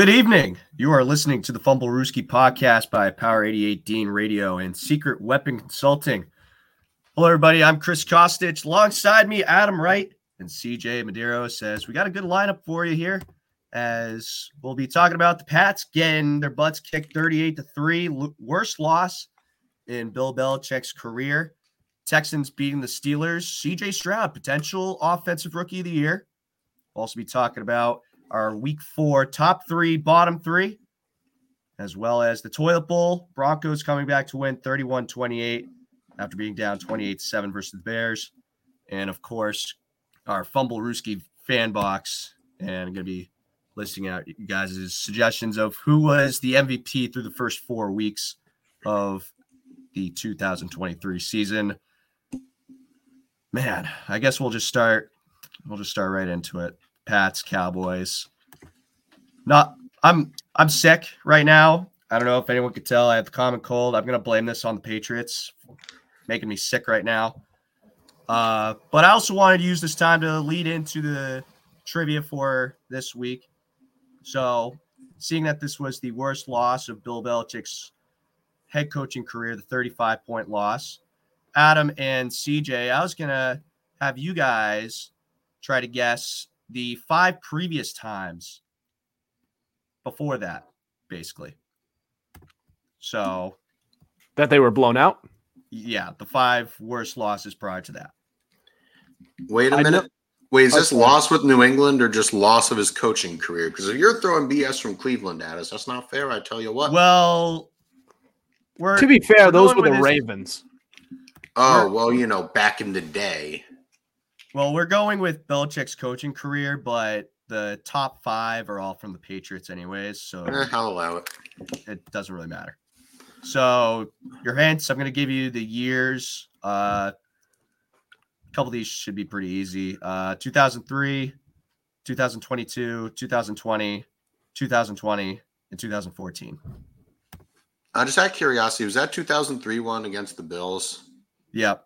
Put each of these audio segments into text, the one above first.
Good evening. You are listening to the Fumblerooski podcast by Power 88 Dean Radio and Secret Weapon Consulting. Hello, everybody. I'm Chris Kostich. Alongside me, Adam Wright and CJ Madero says we got a good lineup for you here as we'll be talking about the Pats getting their butts kicked 38 to 3, worst loss in Bill Belichick's career. Texans beating the Steelers. CJ Stroud, potential offensive rookie of the year. We'll also be talking about our week four top three, bottom three, as well as the toilet bowl. Broncos coming back to win 31 28 after being down 28 7 versus the Bears. And of course, our Fumblerooski fan box. And I'm going to be listing out you guys' suggestions of who was the MVP through the first four weeks of the 2023 season. Man, I guess we'll just start. We'll just start right into it. Pats, Cowboys. Not I'm I'm sick right now. I don't know if anyone could tell. I have the common cold. I'm gonna blame this on the Patriots, making me sick right now. Uh, but I also wanted to use this time to lead into the trivia for this week. So, seeing that this was the worst loss of Bill Belichick's head coaching career, the 35 point loss, Adam and CJ, I was gonna have you guys try to guess the five previous times before that, basically. So that they were blown out. Yeah, the five worst losses prior to that. Wait a I minute. Know- Wait, is this loss with New England or just loss of his coaching career? Because if you're throwing BS from Cleveland at us, that's not fair. I tell you what. Well, we're to be fair, those were the Ravens. Oh well, you know, back in the day. Well, we're going with Belichick's coaching career, but the top five are all from the Patriots, anyways. So eh, I'll allow it. It doesn't really matter. So your hints, I'm going to give you the years. Uh, a couple of these should be pretty easy. Uh, 2003, 2022, 2020, 2020, and 2014. I just had curiosity. Was that 2003 one against the Bills? Yep.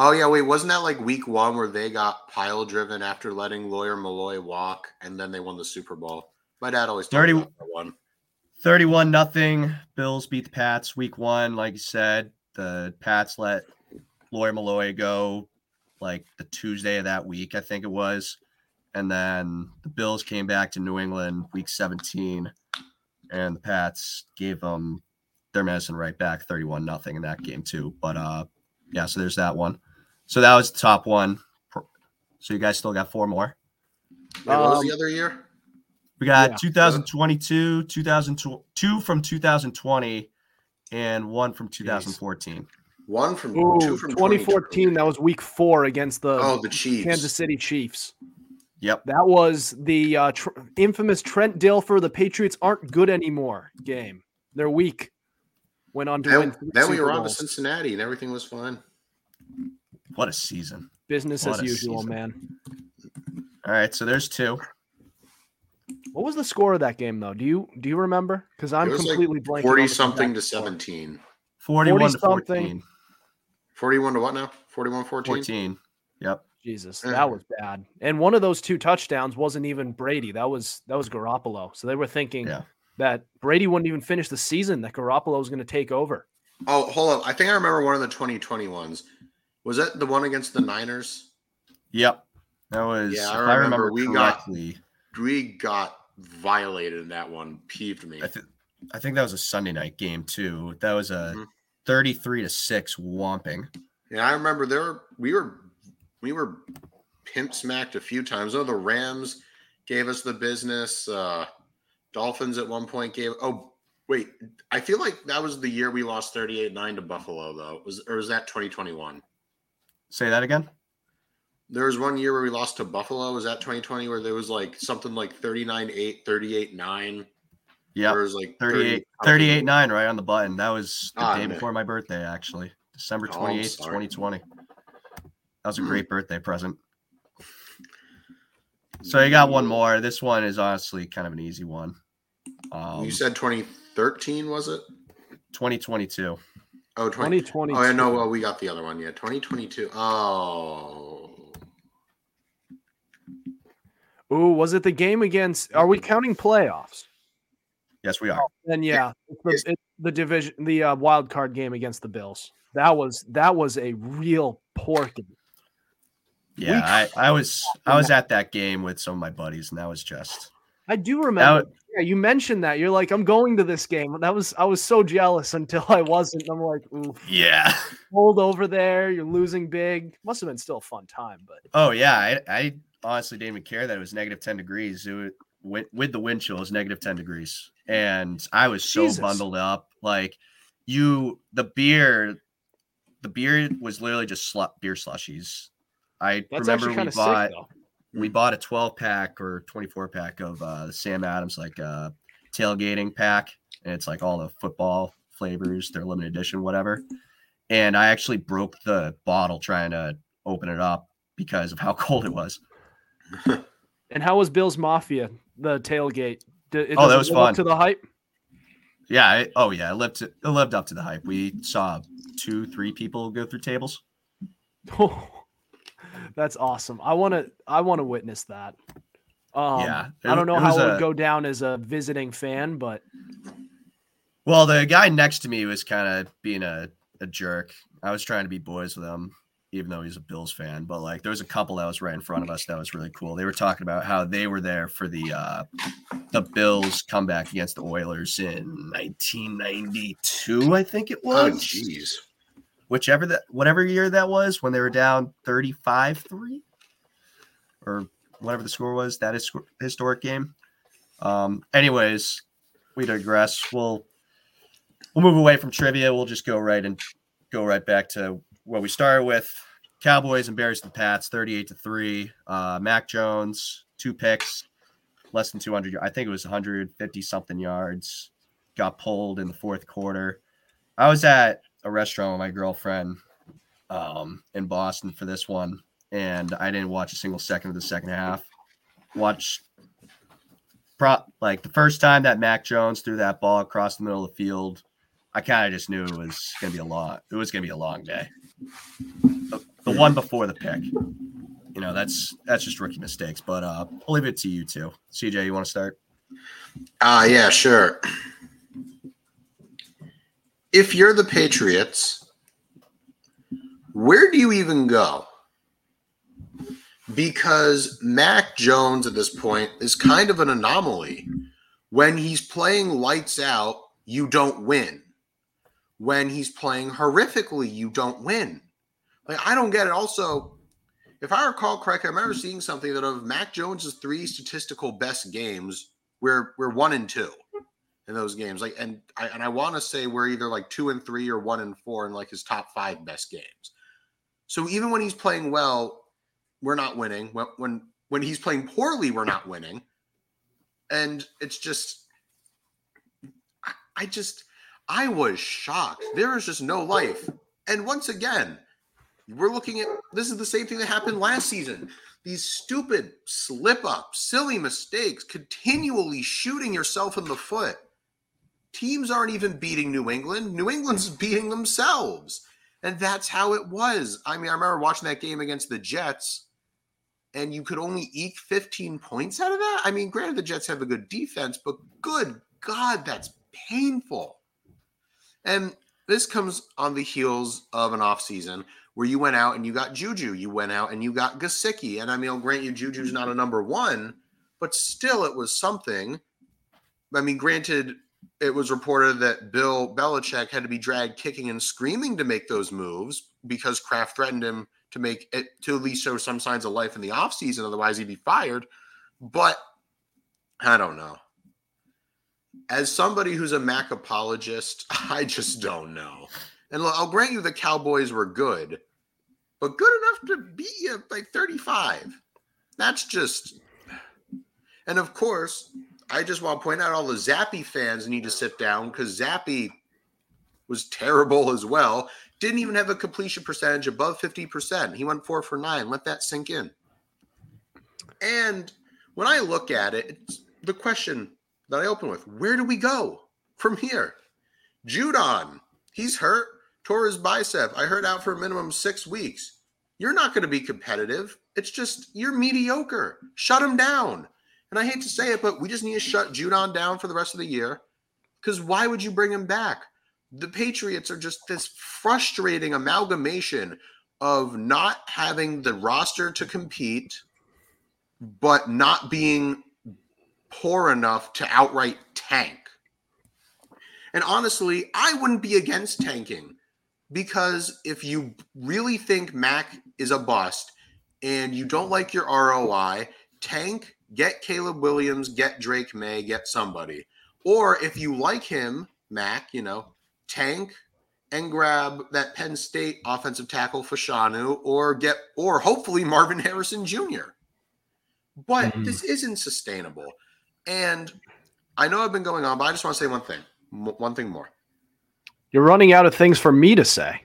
Oh yeah, wait, wasn't that like week one where they got pile driven after letting Lawyer Milloy walk, and then they won the Super Bowl? My dad always 30, me that one. 31 nothing. Bills beat the Pats week one, like you said. The Pats let Lawyer Milloy go like the Tuesday of that week, I think it was. And then the Bills came back to New England week 17, and the Pats gave them their medicine right back 31 nothing in that game too. But uh yeah, so there's that one. So that was the top one. So you guys still got four more. Wait, what was the um, other year? We got yeah. 2022, 2002 two from 2020, and one from 2014. One from Ooh, two from 2014. That was week four against the oh the Chiefs, Kansas City Chiefs. Yep, that was the uh, tr- infamous Trent Dilfer. The Patriots aren't good anymore. Game, they're weak. Went on to then, win. Then we were on to Cincinnati, and everything was fine. What a season. Business what as usual, season. man. All right, so there's two. What was the score of that game though? Do you do you remember? Because I'm completely like blanking. Forty something to seventeen. 41 40 to 14. 41 to what now? 41 14? 14. Yep. Jesus, that was bad. And one of those two touchdowns wasn't even Brady. That was that was Garoppolo. So they were thinking yeah. that Brady wouldn't even finish the season. That Garoppolo was going to take over. Oh, hold on. I think I remember one of the 2020 ones. Was that the one against the Niners? Yep. That was. Yeah, I remember, I remember we correctly. got we got violated in that one. Peeved me. I, th- I think that was a Sunday night game too. That was a mm-hmm. 33 to six whomping. Yeah, I remember there. Were, we were we were pimp smacked a few times. Oh, the Rams gave us the business. Uh, Dolphins at one point gave. Oh, wait. I feel like that was the year we lost 38 9 to Buffalo, though. Was, or was that 2021? Say that again. There was one year where we lost to Buffalo. Was that 2020 where there was like something like 39 8, 38 9? Yeah. It was like 38, 38 9 right on the button. That was the ah, day man. before my birthday, actually. December 28th, oh, 2020. That was a great birthday present. So you got one more. This one is honestly kind of an easy one. Um, you said 2013, was it? 2022. Oh, 20, 2022. Oh, I know. Well, we got the other one. Yeah, 2022. Oh. Ooh, was it the game against? Are we counting playoffs? Yes, we are. Oh, then yeah, it's the, it's the division, the uh, wild card game against the Bills. That was that was a real porky. Yeah, I, I was I was at that game with some of my buddies, and that was just. I do remember. Was, yeah, you mentioned that. You're like, I'm going to this game. That was I was so jealous until I wasn't. I'm like, oof. Yeah. Hold over there. You're losing big. Must have been still a fun time, but. Oh yeah, I, I honestly didn't even care that it was negative ten degrees. It was, with, with the wind chill, it was negative ten degrees, and I was so Jesus. bundled up. Like you, the beer, the beer was literally just beer slushies. I That's remember we bought. Sick, we bought a 12 pack or 24 pack of uh, the Sam Adams like uh, tailgating pack, and it's like all the football flavors, their limited edition, whatever. And I actually broke the bottle trying to open it up because of how cold it was. and how was Bill's Mafia, the tailgate? Did, oh, that was fun. To the hype. Yeah. It, oh, yeah. It lived to, it lived up to the hype. We saw two, three people go through tables. Oh. That's awesome. I want to I want to witness that. Um, yeah, it, I don't know it how it would a, go down as a visiting fan, but well, the guy next to me was kind of being a, a jerk. I was trying to be boys with him, even though he's a Bills fan. But like, there was a couple that was right in front of us that was really cool. They were talking about how they were there for the uh, the Bills comeback against the Oilers in 1992, I think it was. Oh, jeez whichever that whatever year that was when they were down 35-3 or whatever the score was that is historic game. Um anyways we digress. We'll we'll move away from trivia. We'll just go right and go right back to what we started with. Cowboys and bears the pats 38 to 3 uh mac jones two picks less than 200 i think it was 150 something yards got pulled in the fourth quarter. I was at a restaurant with my girlfriend um, in Boston for this one, and I didn't watch a single second of the second half. Watch pro like the first time that Mac Jones threw that ball across the middle of the field, I kind of just knew it was gonna be a long. It was gonna be a long day. The, one before the pick, you know, that's that's just rookie mistakes. But uh, I'll leave it to you too. CJ, you want to start? Uh yeah, sure if you're the Patriots, where do you even go? Because Mac Jones at this point is kind of an anomaly. When he's playing lights out, you don't win. When he's playing horrifically, you don't win. Like I don't get it. Also, if I recall correctly, I remember seeing something that of Mac Jones's three statistical best games, we're we're one and two in those games. Like, and I and I want to say we're either like two and three or one and four in like his top five best games. So even when he's playing well, we're not winning. When when when he's playing poorly, we're not winning. And it's just, I, I just, I was shocked. There is just no life. And once again, we're looking at this is the same thing that happened last season. These stupid slip ups, silly mistakes, continually shooting yourself in the foot teams aren't even beating New England. New England's beating themselves. And that's how it was. I mean, I remember watching that game against the Jets, and you could only eke 15 points out of that. I mean, granted, the Jets have a good defense, but good God, that's painful. And this comes on the heels of an offseason where you went out and you got Juju. You went out and you got Gesicki. And I mean, I'll grant you, Juju's not a number one, but still, it was something. I mean, granted, it was reported that Bill Belichick had to be dragged kicking and screaming to make those moves because Kraft threatened him to make it to at least show some signs of life in the offseason. Otherwise, he'd be fired. But I don't know. As somebody who's a Mac apologist, I just don't know. And I'll grant you the Cowboys were good, but good enough to beat you by 35. That's just. And of course, I just want to point out all the Zappe fans need to sit down because Zappe was terrible as well. Didn't even have a completion percentage above 50%. He went four for nine. Let that sink in. And when I look at it, the question that I open with. Where do we go from here? Judon, he's hurt, tore his bicep. I heard out for a minimum six weeks. You're not going to be competitive. It's just you're mediocre. Shut him down. And I hate to say it, but we just need to shut Judon down for the rest of the year. Because why would you bring him back? The Patriots are just this frustrating amalgamation of not having the roster to compete, but not being poor enough to outright tank. And honestly, I wouldn't be against tanking because if you really think Mac is a bust and you don't like your ROI, tank, get Caleb Williams, get Drake Maye, get somebody. Or if you like him, Mac, you know, tank and grab that Penn State offensive tackle Fashanu or get or hopefully Marvin Harrison Jr. But mm-hmm. this isn't sustainable. And I know I've been going on, but I just want to say one thing. One thing more. You're running out of things for me to say.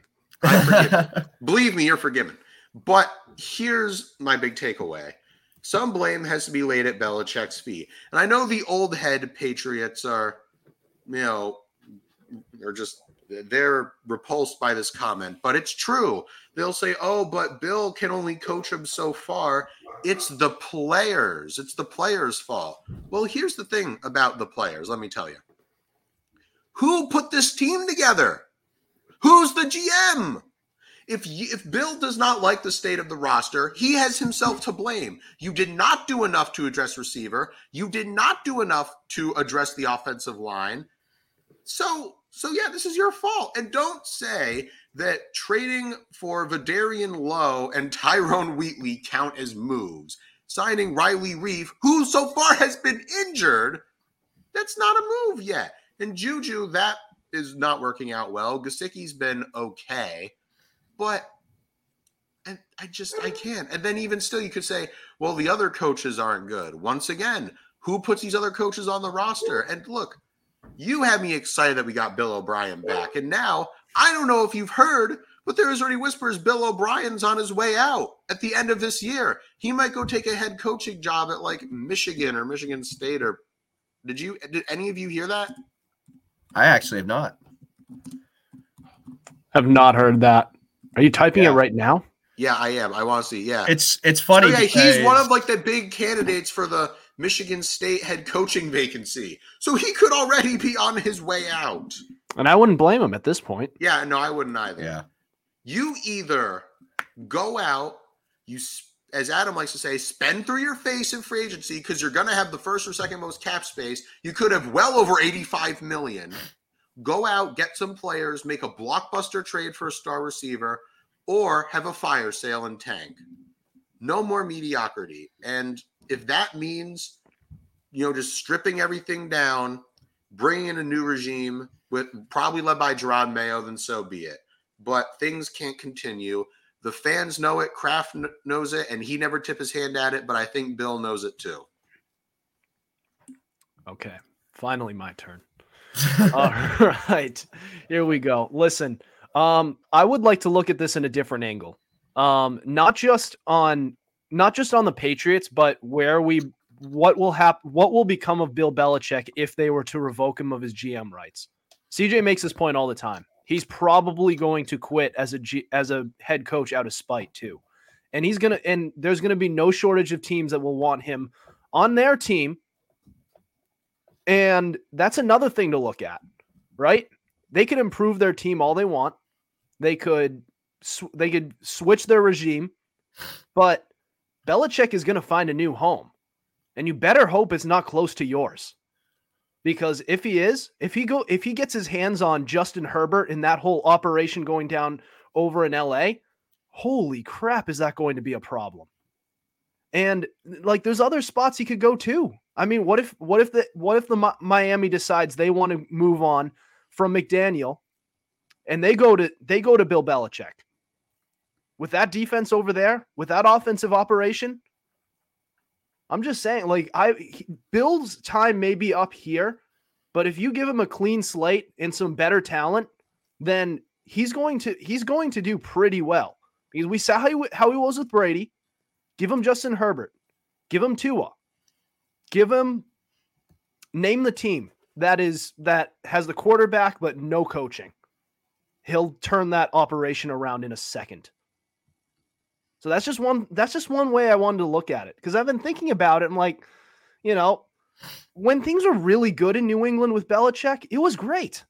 Believe me, you're forgiven. But here's my big takeaway. Some blame has to be laid at Belichick's feet. And I know the old head Patriots are, you know, are just they're repulsed by this comment, but it's true. They'll say, "Oh, but Bill can only coach him so far." It's the players. It's the players' fault. Well, here's the thing about the players. Let me tell you. Who put this team together? Who's the GM? If you, if Bill does not like the state of the roster, he has himself to blame. You did not do enough to address receiver. You did not do enough to address the offensive line. So so yeah, this is your fault. And don't say that trading for Vederian Lowe and Tyrone Wheatley count as moves. Signing Riley Reiff, who so far has been injured, that's not a move yet. And Juju, that is not working out well. Gesicki's been okay, but and I just I can't. And then even still, you could say, well, the other coaches aren't good. Once again, who puts these other coaches on the roster? And look, you had me excited that we got Bill O'Brien back, and now I don't know if you've heard, but there is already whispers Bill O'Brien's on his way out at the end of this year. He might go take a head coaching job at like Michigan or Michigan State. Or did you? Did any of you hear that? I actually have not. Have not heard that. Are you typing yeah. it right now? Yeah, I am. I want to see. Yeah, it's it's funny. yeah, because... he's one of like the big candidates for the Michigan State head coaching vacancy, so he could already be on his way out. And I wouldn't blame him at this point. Yeah, no, I wouldn't either. Yeah, you either go out, you as Adam likes to say, spend through your face in free agency because you're going to have the first or second most cap space. You could have well over 85 million. Go out, get some players, make a blockbuster trade for a star receiver, or have a fire sale and tank. No more mediocrity. And if that means, you know, just stripping everything down, bringing in a new regime with probably led by Jerod Mayo, then so be it. But things can't continue. The fans know it. Kraft knows it, and he never tip his hand at it. But I think Bill knows it too. Okay, finally my turn. All right, here we go. Listen, um, I would like to look at this in a different angle. Um, not just on not just on the Patriots, but where we what will happen what will become of Bill Belichick if they were to revoke him of his GM rights. CJ makes this point all the time. He's probably going to quit as a G, as a head coach out of spite too. And he's going to and there's going to be no shortage of teams that will want him on their team. And that's another thing to look at, right? They could improve their team all they want. They could they could switch their regime, but Belichick is going to find a new home. And you better hope it's not close to yours. Because if he is, if he go if he gets his hands on Justin Herbert in that whole operation going down over in LA, holy crap is that going to be a problem. And like there's other spots he could go to. I mean, what if what if the what if the Miami decides they want to move on from McDaniel and they go to they go to Bill Belichick? with that defense over there, with that offensive operation, I'm just saying, like, I Bill's time may be up here, but if you give him a clean slate and some better talent, then he's going to he's going to do pretty well because we saw how he, how he was with Brady. Give him Justin Herbert, give him Tua, give him name the team that is that has the quarterback but no coaching. He'll turn that operation around in a second. So that's just one that's just one way I wanted to look at it because I've been thinking about it and like, you know, when things were really good in New England with Belichick, it was great.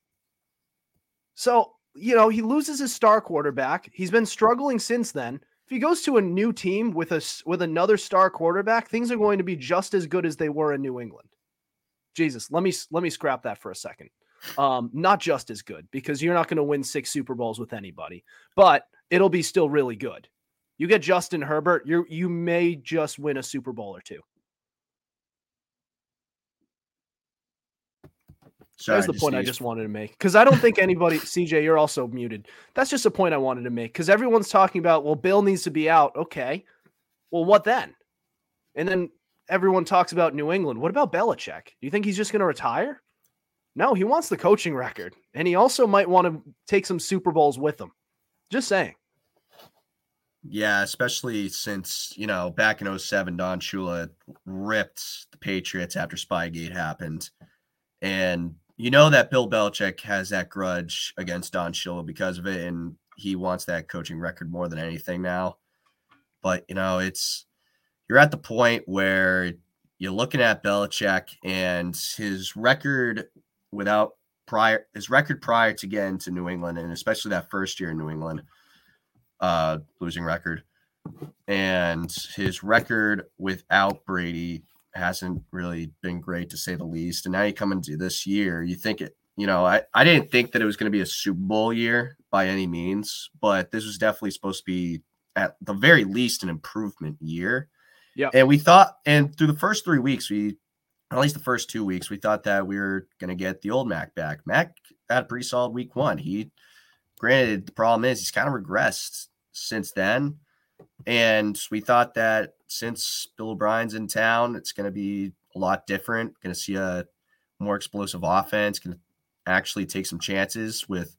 So, you know, he loses his star quarterback. He's been struggling since then. If he goes to a new team with a with another star quarterback, things are going to be just as good as they were in New England. Jesus, let me let me scrap that for a second. Um, not just as good because you're not going to win six Super Bowls with anybody, but it'll be still really good. You get Justin Herbert, you you may just win a Super Bowl or two. Sorry, That's the point I just wanted to make because I don't think anybody, CJ, you're also muted. That's just a point I wanted to make because everyone's talking about, well, Bill needs to be out. Okay. Well, what then? And then everyone talks about New England. What about Belichick? Do you think he's just going to retire? No, he wants the coaching record. And he also might want to take some Super Bowls with him. Just saying. Yeah, especially since, you know, back in 07, Don Shula ripped the Patriots after Spygate happened. And you know that Bill Belichick has that grudge against Don Shula because of it, and he wants that coaching record more than anything now. But you know, it's you're at the point where you're looking at Belichick and his record without prior his record prior to getting to New England, and especially that first year in New England, uh, losing record, and his record without Brady hasn't really been great to say the least. And now you come into this year, you think it, you know, I, I didn't think that it was going to be a Super Bowl year by any means, but this was definitely supposed to be at the very least an improvement year. Yeah. And we thought, and through the first three weeks, we, at least the first two weeks, we thought that we were going to get the old Mac back. Mac had a pretty solid week one. He, granted, the problem is he's kind of regressed since then. And we thought that since Bill O'Brien's in town, it's going to be a lot different. Going to see a more explosive offense. Going to actually take some chances with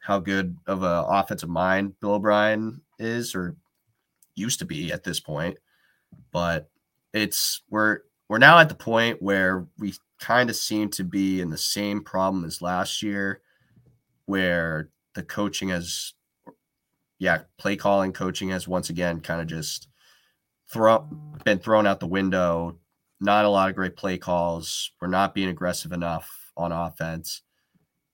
how good of an offensive mind Bill O'Brien is or used to be at this point. But it's we're we're now at the point where we kind of seem to be in the same problem as last year, where the coaching has yeah, play calling, coaching has once again kind of just throw been thrown out the window. Not a lot of great play calls. We're not being aggressive enough on offense.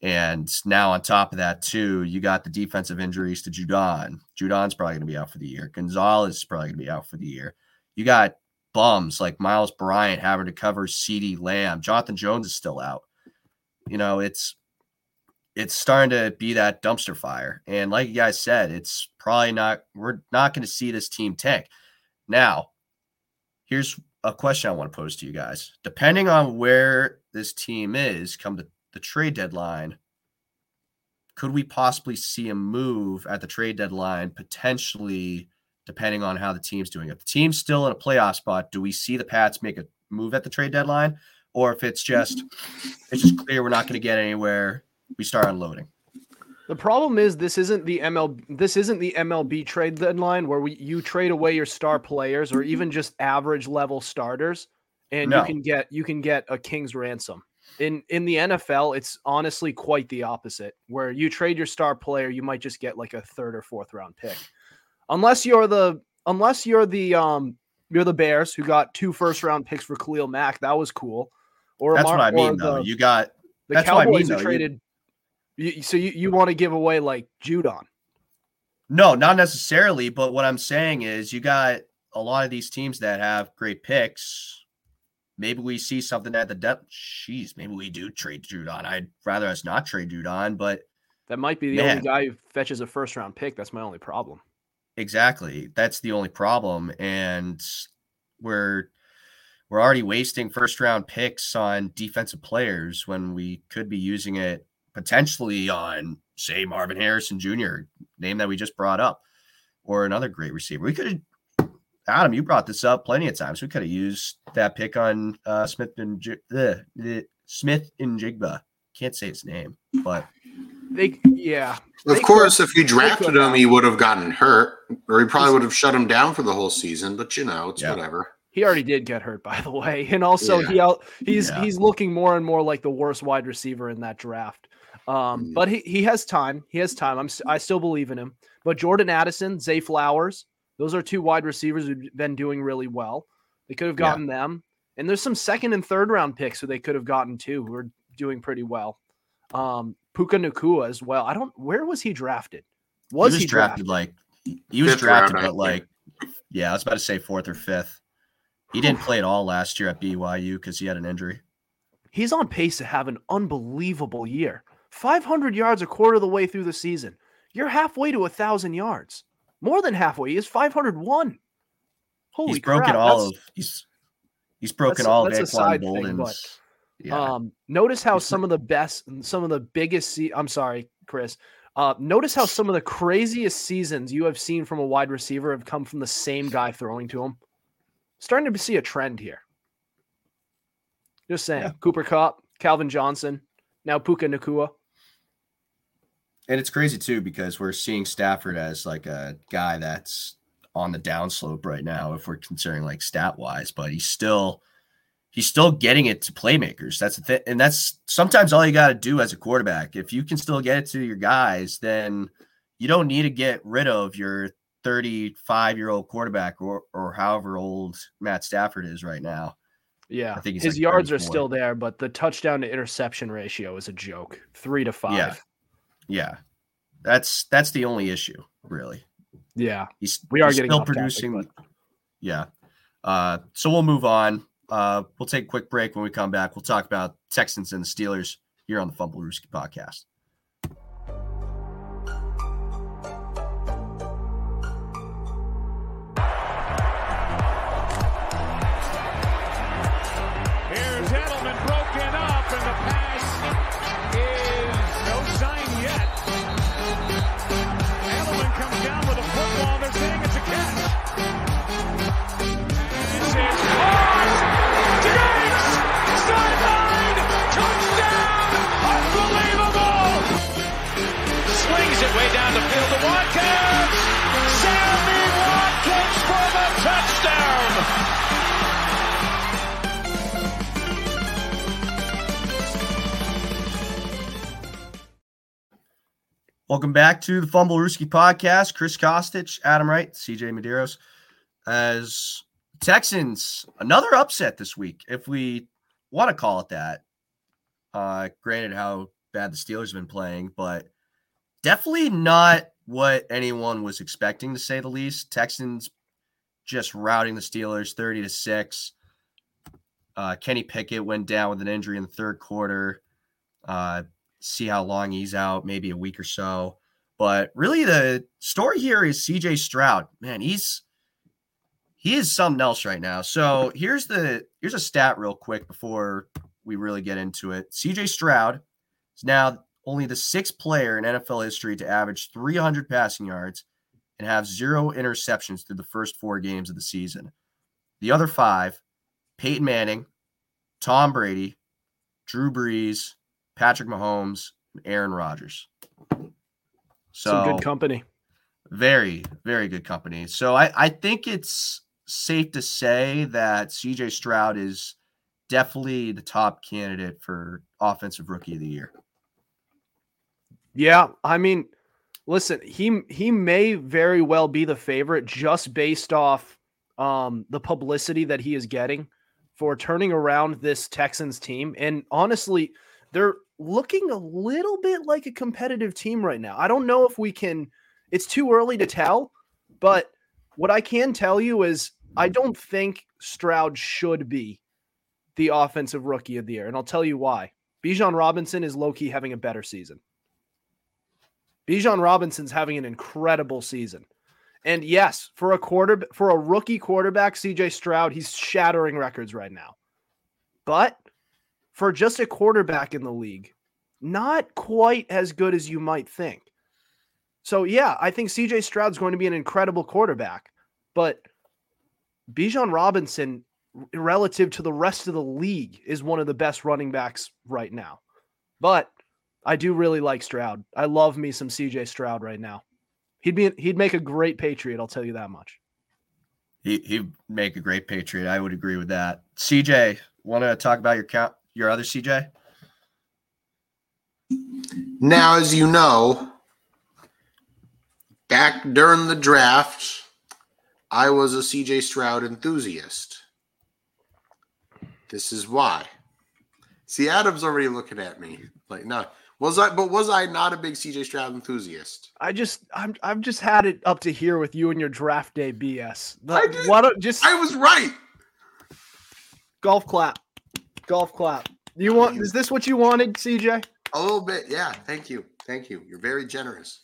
And now on top of that, too, you got the defensive injuries to Judon. Judon's probably going to be out for the year. Gonzalez is probably going to be out for the year. You got bums like Myles Bryant having to cover CeeDee Lamb. Jonathan Jones is still out. You know, it's it's starting to be that dumpster fire. And like you guys said, it's probably not, we're not going to see this team tank. Now, here's a question I want to pose to you guys. Depending on where this team is come the, the trade deadline, could we possibly see a move at the trade deadline, potentially depending on how the team's doing? If the team's still in a playoff spot, do we see the Pats make a move at the trade deadline? Or if it's just it's just clear we're not going to get anywhere we start unloading. The problem is this isn't the ML this isn't the MLB trade deadline where we you trade away your star players or even just average level starters and no. you can get you can get a king's ransom. In in the NFL, it's honestly quite the opposite. Where you trade your star player, you might just get like a third or fourth round pick. Unless you're the unless you're the um you're the Bears who got two first round picks for Khalil Mack, that was cool. Or that's what I mean though. you got the Cowboys I mean, who traded you, so you, you want to give away like Judon? No, not necessarily. But what I'm saying is, you got a lot of these teams that have great picks. Maybe we see something at the depth. Jeez, maybe we do trade Judon. I'd rather us not trade Judon, but that might be the man. only guy who fetches a first round pick. That's my only problem. Exactly. That's the only problem. And we're we're already wasting first round picks on defensive players when we could be using it potentially on, say, Marvin Harrison Jr., name that we just brought up, or another great receiver. We could have, Adam, you brought this up plenty of times. We could have used that pick on uh, Smith and the, the Smith and Jigba. Can't say his name, but they, yeah. Of course, could, if you drafted him, he would have gotten hurt, or he probably would have shut him down for the whole season. But you know, it's yeah. whatever. He already did get hurt, by the way, and also Yeah. he out, he's Yeah. he's looking more and more like the worst wide receiver in that draft. Um, Mm. but he, he has time. He has time. I'm s- I still believe in him. But Jordan Addison, Zay Flowers, those are two wide receivers who've been doing really well. They could have Yeah. gotten them, and there's some second and third round picks who they could have gotten too, who are doing pretty well. Um, Puka Nacua as well. I don't. Where was he drafted? Was he was he drafted like he was Fifth drafted, I but like yeah, I was about to say fourth or fifth. He didn't play at all last year at BYU because he had an injury. He's on pace to have an unbelievable year. 500 yards a quarter of the way through the season. You're halfway to a thousand yards. More than halfway. He is 501. Holy he's broken all that's- of he's he's broken all of that's Anquan thing, Boldin's. but, yeah, Um, notice how some of the best, and some of the biggest. Se- I'm sorry, Chris. Uh, notice how some of the craziest seasons you have seen from a wide receiver have come from the same guy throwing to him. Starting to see a trend here. Just saying. Yeah. Cooper Kupp, Calvin Johnson, now Puka Nacua. And it's crazy too because we're seeing Stafford as like a guy that's on the downslope right now if we're considering like stat wise, but he's still he's still getting it to playmakers. That's the thing, and that's sometimes all you got to do as a quarterback. If you can still get it to your guys, then you don't need to get rid of your 35 year old quarterback or or however old Matt Stafford is right now. Yeah, I think his like yards are still there, but the touchdown to interception ratio is a joke. Three to five. Yeah. Yeah, that's that's the only issue really. Yeah. He's We are he's getting still off topic, producing. Yeah. Uh, so we'll move on. Uh, we'll take a quick break when we come back. We'll talk about Texans and the Steelers here on the Fumblerooski podcast. Welcome back to the Fumblerooski podcast. Chris Kostich, Adam Wright, CJ Medeiros. As Texans, another upset this week, if we want to call it that. Uh, granted, how bad the Steelers have been playing, but definitely not what anyone was expecting, to say the least. Texans just routing the Steelers 30 to 6. Uh, Kenny Pickett went down with an injury in the third quarter. Uh, see how long he's out, maybe a week or so. But really, the story here is CJ Stroud. Man, he's he is something else right now. So here's the here's a stat real quick before we really get into it. CJ Stroud is now only the sixth player in NFL history to average 300 passing yards and have zero interceptions through the first four games of the season. The other five, Peyton Manning, Tom Brady, Drew Brees, Patrick Mahomes, Aaron Rodgers. So Some good company. very, very good company. So I, I think it's safe to say that CJ Stroud is definitely the top candidate for offensive rookie of the year. Yeah, I mean, listen, he he may very well be the favorite just based off um the publicity that he is getting for turning around this Texans team. And honestly, they're looking a little bit like a competitive team right now. I don't know if we can it's too early to tell, but what I can tell you is I don't think Stroud should be the offensive rookie of the year. And I'll tell you why. Bijan Robinson is low key having a better season. Bijan Robinson's having an incredible season. And yes, for a quarter for a rookie quarterback, CJ Stroud, he's shattering records right now. But for just a quarterback in the league, not quite as good as you might think. So yeah, I think CJ Stroud's going to be an incredible quarterback, but Bijan Robinson relative to the rest of the league is one of the best running backs right now. But I do really like Stroud. I love me some CJ Stroud right now. He'd be he'd make a great Patriot, I'll tell you that much. He he'd make a great Patriot. I would agree with that. CJ, want to talk about your count your other CJ? Now, as you know, back during the draft, I was a CJ Stroud enthusiast. This is why. See, Adam's already looking at me like, no, was I? But was I not a big CJ Stroud enthusiast? I just I'm I've just had it up to here with you and your draft day BS. The- I did. Why don't just I was right. golf clap, golf clap. You want? Is this what you wanted, CJ? A little bit, yeah. Thank you, thank you. You're very generous.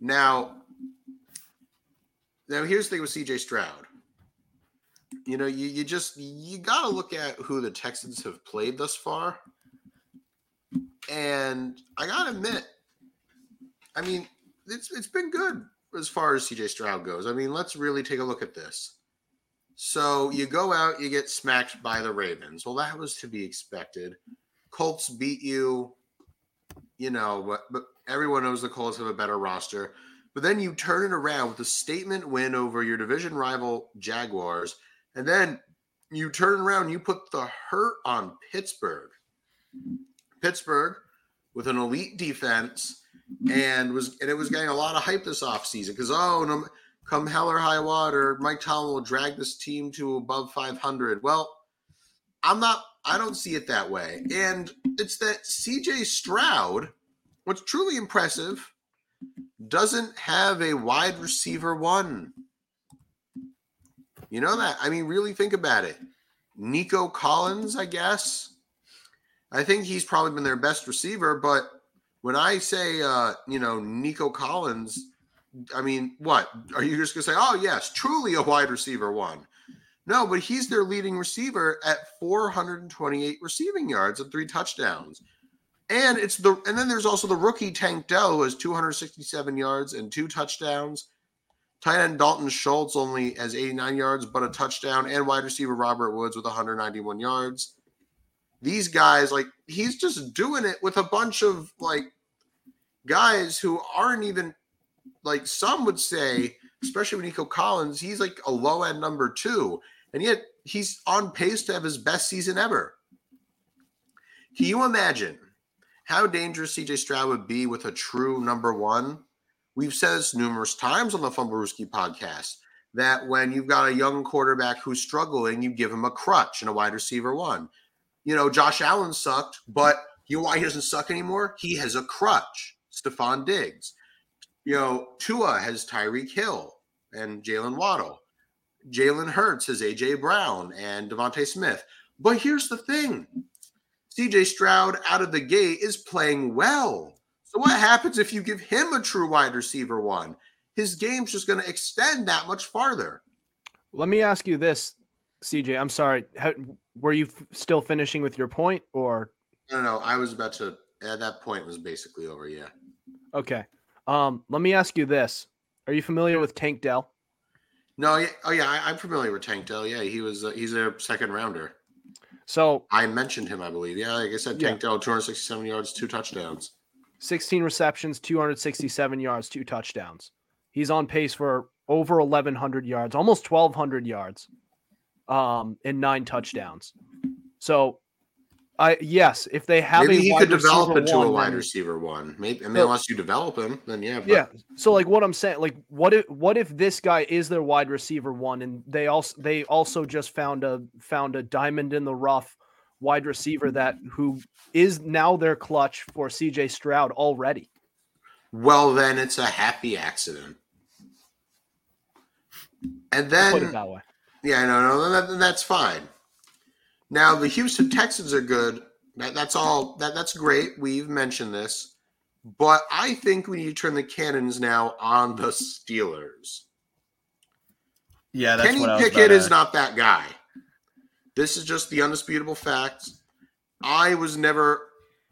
Now, now here's the thing with CJ Stroud. You know, you you just you got to look at who the Texans have played thus far, and I gotta admit, I mean, it's it's been good as far as CJ Stroud goes. I mean, let's really take a look at this. So you go out, you get smacked by the Ravens. Well, that was to be expected. Colts beat you you know, but, but everyone knows the Colts have a better roster. But then you turn it around with a statement win over your division rival Jaguars, and then you turn around, you put the hurt on Pittsburgh. Pittsburgh with an elite defense and was and it was getting a lot of hype this offseason because oh no come hell or high water, Mike Tomlin will drag this team to above 500. Well, I'm not I don't see it that way. And it's that CJ Stroud, what's truly impressive, doesn't have a wide receiver one. You know that? I mean, really think about it. Nico Collins, I guess. I think he's probably been their best receiver, but when I say uh, you know, Nico Collins, I mean, what? Are you just gonna say, oh yes, truly a wide receiver one? No, but he's their leading receiver at 428 receiving yards and three touchdowns. And it's the and then there's also the rookie Tank Dell who has 267 yards and two touchdowns. Tight end Dalton Schultz only has 89 yards but a touchdown, and wide receiver Robert Woods with 191 yards. These guys, like he's just doing it with a bunch of like guys who aren't even like some would say, especially with Nico Collins, he's like a low end number two and yet he's on pace to have his best season ever. Can you imagine how dangerous CJ Stroud would be with a true number one? We've said this numerous times on the Fumblerooski podcast that when you've got a young quarterback who's struggling, you give him a crutch and a wide receiver one. You know, Josh Allen sucked, but you know why he doesn't suck anymore? He has a crutch. Stefon Diggs. You know, Tua has Tyreek Hill and Jaylen Waddle. Jalen Hurts has AJ Brown and DeVonta Smith. But here's the thing CJ Stroud out of the gate is playing well. So, what happens if you give him a true wide receiver one? His game's just going to extend that much farther. Let me ask you this, CJ. I'm sorry. How, were you f- still finishing with your point, or No, no, I was about to. At that point, was basically over. Yeah. okay? Um, let me ask you this: Are you familiar with Tank Dell? No, yeah, oh yeah, I, I'm familiar with Tank Dell. Yeah, he was. Uh, he's a second rounder. So I mentioned him, I believe. Yeah, like I said, Yeah. Tank Dell, 267 yards, two touchdowns. 16 receptions, 267 yards, two touchdowns. He's on pace for over 1,100 yards, almost 1,200 yards, um, and nine touchdowns. So, I yes, if they have Maybe a he wide could develop into one, a wide then- receiver one. Maybe I mean, So- unless you develop him, then yeah. But Yeah. So like what I'm saying, like what if what if this guy is their wide receiver one, and they also they also just found a found a diamond in the rough wide receiver that who is now their clutch for CJ Stroud already. Well, then it's a happy accident. And Put it then, that way. yeah, no, no, that- that's fine. Now the Houston Texans are good. That, that's all. That that's great. We've mentioned this, but I think we need to turn the cannons now on the Steelers. Yeah, that's Kenny what I Pickett is not that guy. This is just the undisputable facts. I was never,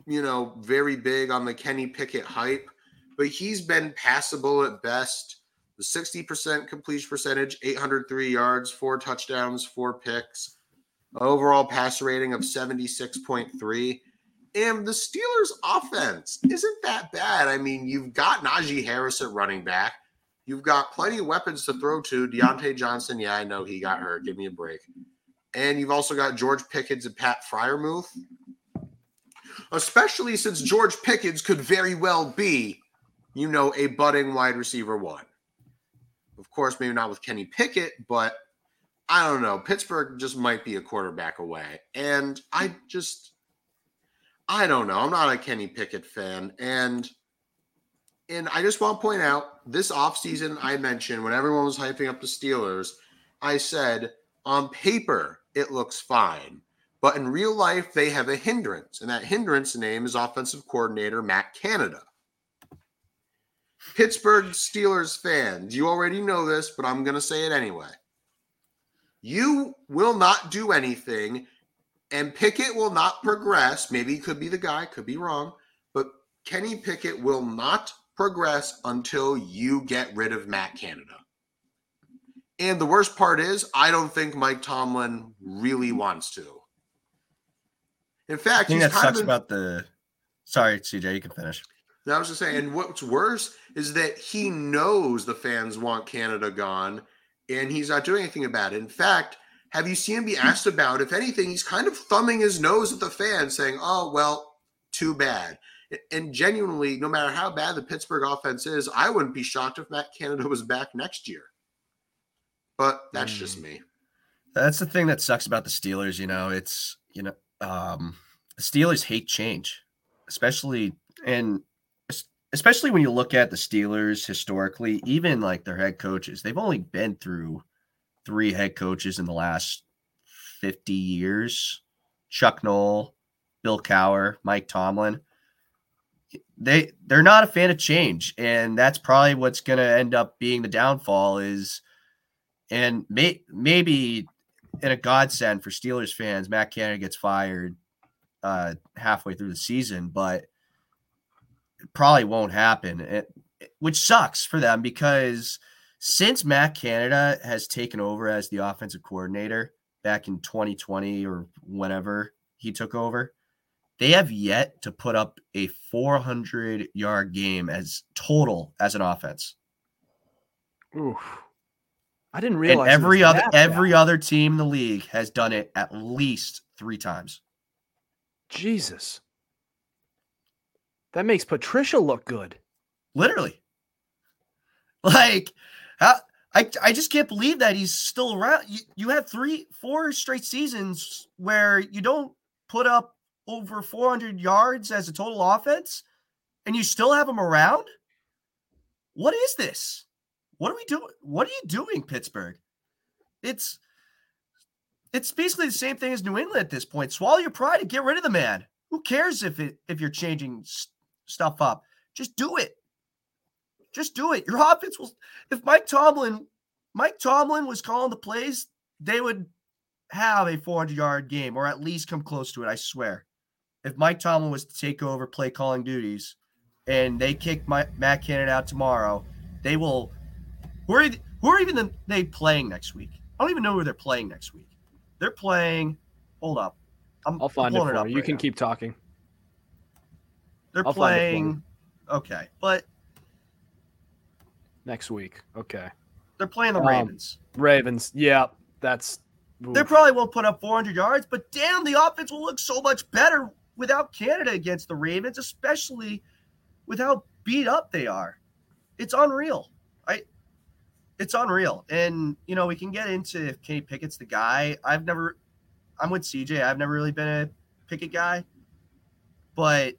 you know, very big on the Kenny Pickett hype, but he's been passable at best. The 60% completion percentage, 803 yards, four touchdowns, four picks, overall passer rating of 76.3. And the Steelers' offense isn't that bad. I mean, you've got Najee Harris at running back. You've got plenty of weapons to throw to. Diontae Johnson, yeah, I know he got hurt. Give me a break. And you've also got George Pickens and Pat Freiermuth. Especially since George Pickens could very well be, you know, a budding wide receiver one. Of course, maybe not with Kenny Pickett, but I don't know. Pittsburgh just might be a quarterback away. And I hmm. just, I don't know. I'm not a Kenny Pickett fan. And and I just want to point out this offseason, I mentioned when everyone was hyping up the Steelers, I said, on paper, it looks fine. But in real life, they have a hindrance. And that hindrance name is offensive coordinator Matt Canada. Pittsburgh Steelers fans, you already know this, but I'm going to say it anyway. You will not do anything, and Pickett will not progress. Maybe he could be the guy, could be wrong, but Kenny Pickett will not progress until you get rid of Matt Canada. And the worst part is, I don't think Mike Tomlin really wants to. In fact, I think he's that kind sucks about the. Sorry, CJ, you can finish. No, I was just saying, and what's worse is that he knows the fans want Canada gone, and he's not doing anything about it. In fact, have you seen him be asked about? If anything, he's kind of thumbing his nose at the fans, saying, "Oh well, too bad." And genuinely, no matter how bad the Pittsburgh offense is, I wouldn't be shocked if Matt Canada was back next year. But that's just Mm. me. That's the thing that sucks about the Steelers. You know, it's you know, um, the Steelers hate change, especially and especially when you look at the Steelers historically. Even like their head coaches, they've only been through three head coaches in the last fifty years: Chuck Noll, Bill Cowher, Mike Tomlin. They they're not a fan of change, and that's probably what's going to end up being the downfall. Is and may, maybe in a godsend for Steelers fans, Matt Canada gets fired uh, halfway through the season, but probably won't happen, it, which sucks for them because since Matt Canada has taken over as the offensive coordinator back in 2020 or whenever he took over, they have yet to put up a 400 yard game as total as an offense. Oof. I didn't realize it every other every bad. other team in the league has done it at least three times. Jesus. That makes Patricia look good. Literally. Like how I, I just can't believe that he's still around. You, you have three, four straight seasons where you don't put up over 400 yards as a total offense and you still have him around. What is this? What are we doing? What are you doing, Pittsburgh? It's it's basically the same thing as New England at this point. Swallow your pride and get rid of the man. Who cares if it if you're changing stuff up? Just do it. Just do it. Your offense will. If Mike Tomlin, Mike Tomlin was calling the plays, they would have a 400 yard game or at least come close to it. I swear. If Mike Tomlin was to take over play calling duties, and they kick my, Matt Canada out tomorrow, they will. Who are who are even the, they playing next week? I don't even know who they're playing next week. They're playing. Hold up. I'm I'll find it pulling for up you. You right can now. keep talking. They're I'll playing. Okay, but next week. Okay. they're playing the Um, Ravens. Ravens. Yeah, that's. They probably won't put up 400 yards, but damn, the offense will look so much better without Canada against the Ravens, especially with how beat up they are. It's unreal. I it's unreal. And you know, we can get into if Kenny Pickett's the guy. I've never I'm with CJ. I've never really been a Pickett guy. But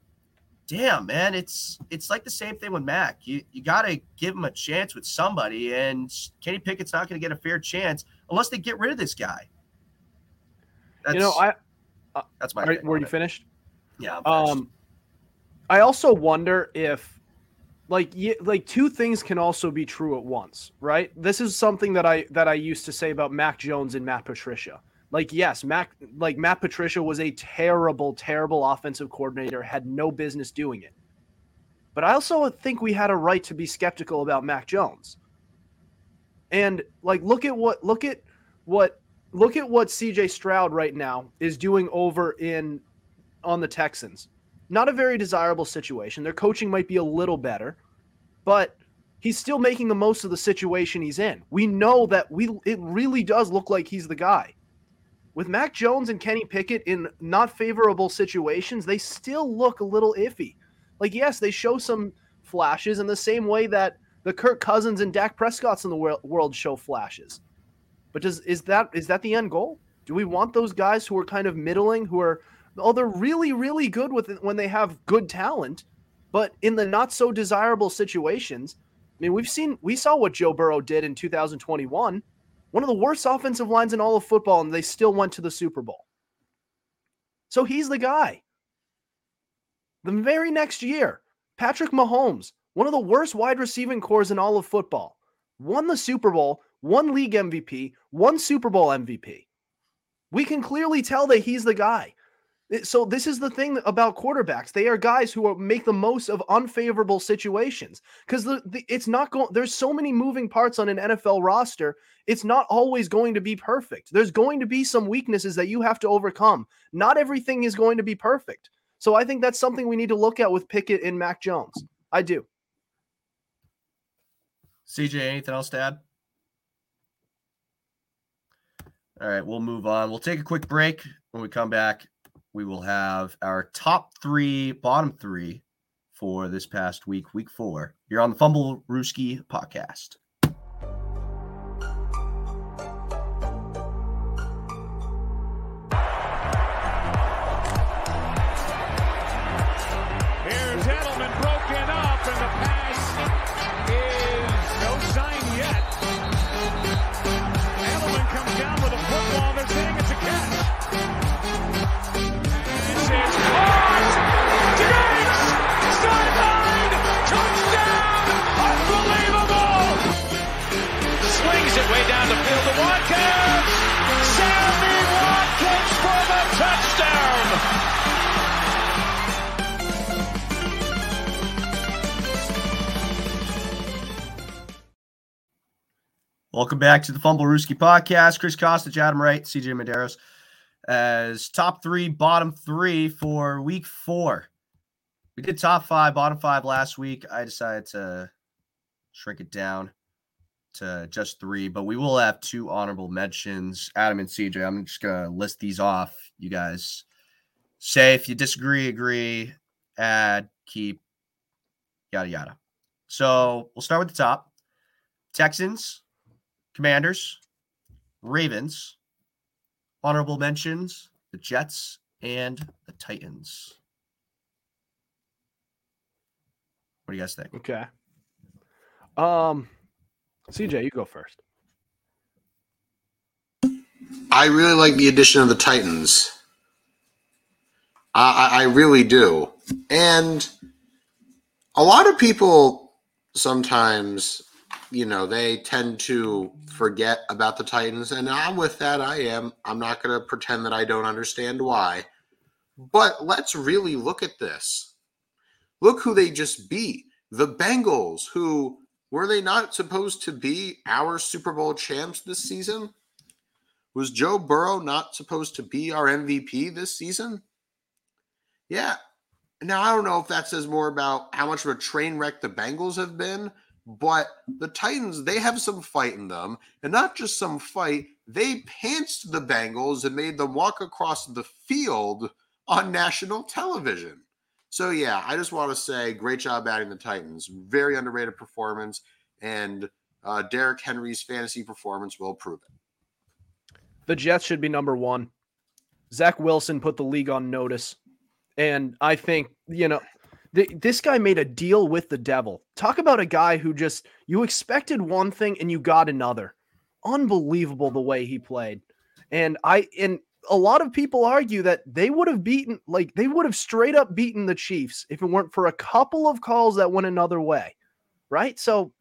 damn, man, it's it's like the same thing with Mac. You you gotta give him a chance with somebody, and Kenny Pickett's not gonna get a fair chance unless they get rid of this guy. That's, you know, I that's my are, were you it. finished? Yeah. Um, I also wonder if, like, like two things can also be true at once, right? This is something that I that I used to say about Mac Jones and Matt Patricia. Like, yes, Mac, like Matt Patricia was a terrible, terrible offensive coordinator, had no business doing it. But I also think we had a right to be skeptical about Mac Jones. And like, look at what, look at what, look at what CJ Stroud right now is doing over in on the Texans. Not a very desirable situation. Their coaching might be a little better, but he's still making the most of the situation he's in. We know that we it really does look like he's the guy. With Mac Jones and Kenny Pickett in not favorable situations, they still look a little iffy. Like yes, they show some flashes in the same way that the Kirk Cousins and Dak Prescott's in the world show flashes. But does is that is that the end goal? Do we want those guys who are kind of middling, who are oh they're really really good with it when they have good talent, but in the not so desirable situations? I mean, we've seen we saw what Joe Burrow did in 2021, one of the worst offensive lines in all of football, and they still went to the Super Bowl. So he's the guy. The very next year, Patrick Mahomes, one of the worst wide receiving cores in all of football, won the Super Bowl, one league MVP, one Super Bowl MVP. We can clearly tell that he's the guy. So this is the thing about quarterbacks. They are guys who are, make the most of unfavorable situations because it's not going. There's so many moving parts on an NFL roster. It's not always going to be perfect. There's going to be some weaknesses that you have to overcome. Not everything is going to be perfect. So I think that's something we need to look at with Pickett and Mac Jones. I do. CJ, anything else to add? All right, we'll move on. We'll take a quick break. When we come back, we will have our top three, bottom three for this past week, week four. You're on the Fumblerooski podcast. Welcome back to the Fumblerooski podcast. Chris Kostic, Adam Wright, CJ Medeiros as top three, bottom three for week four. We did top five, bottom five last week. I decided to shrink it down to just three, but we will have two honorable mentions. Adam and CJ, I'm just going to list these off. You guys say if you disagree, agree, add, keep, yada, yada. So we'll start with the top Texans Commanders, Ravens, honorable mentions, the Jets, and the Titans. What do you guys think? Okay. Um, CJ, you go first. I really like the addition of the Titans. I, I really do. And a lot of people sometimes you know, they tend to forget about the Titans. And I'm with that. I am. I'm not going to pretend that I don't understand why. But let's really look at this. Look who they just beat the Bengals, who were they not supposed to be our Super Bowl champs this season? Was Joe Burrow not supposed to be our MVP this season? Yeah. Now, I don't know if that says more about how much of a train wreck the Bengals have been but the Titans, they have some fight in them. And not just some fight, they pantsed the Bengals and made them walk across the field on national television. So, yeah, I just want to say great job adding the Titans. Very underrated performance. And uh, Derrick Henry's fantasy performance will prove it. The Jets should be number one. Zach Wilson put the league on notice. And I think, you know, this guy made a deal with the devil. Talk about a guy who just you expected one thing and you got another. Unbelievable the way he played. And I and a lot of people argue that they would have beaten like they would have straight up beaten the Chiefs if it weren't for a couple of calls that went another way. Right? So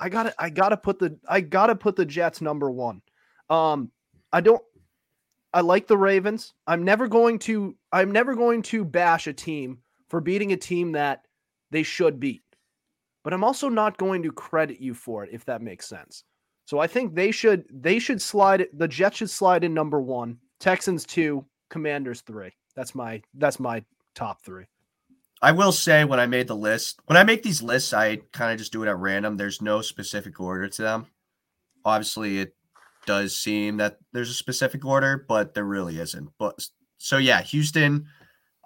I got to I got to put the I got to put the Jets number 1. Um I don't I like the Ravens. I'm never going to I'm never going to bash a team for beating a team that they should beat. But I'm also not going to credit you for it if that makes sense. So I think they should they should slide the Jets should slide in number 1, Texans 2, Commanders 3. That's my that's my top 3. I will say when I made the list, when I make these lists, I kind of just do it at random. There's no specific order to them. Obviously, it does seem that there's a specific order, but there really isn't. But so yeah, Houston.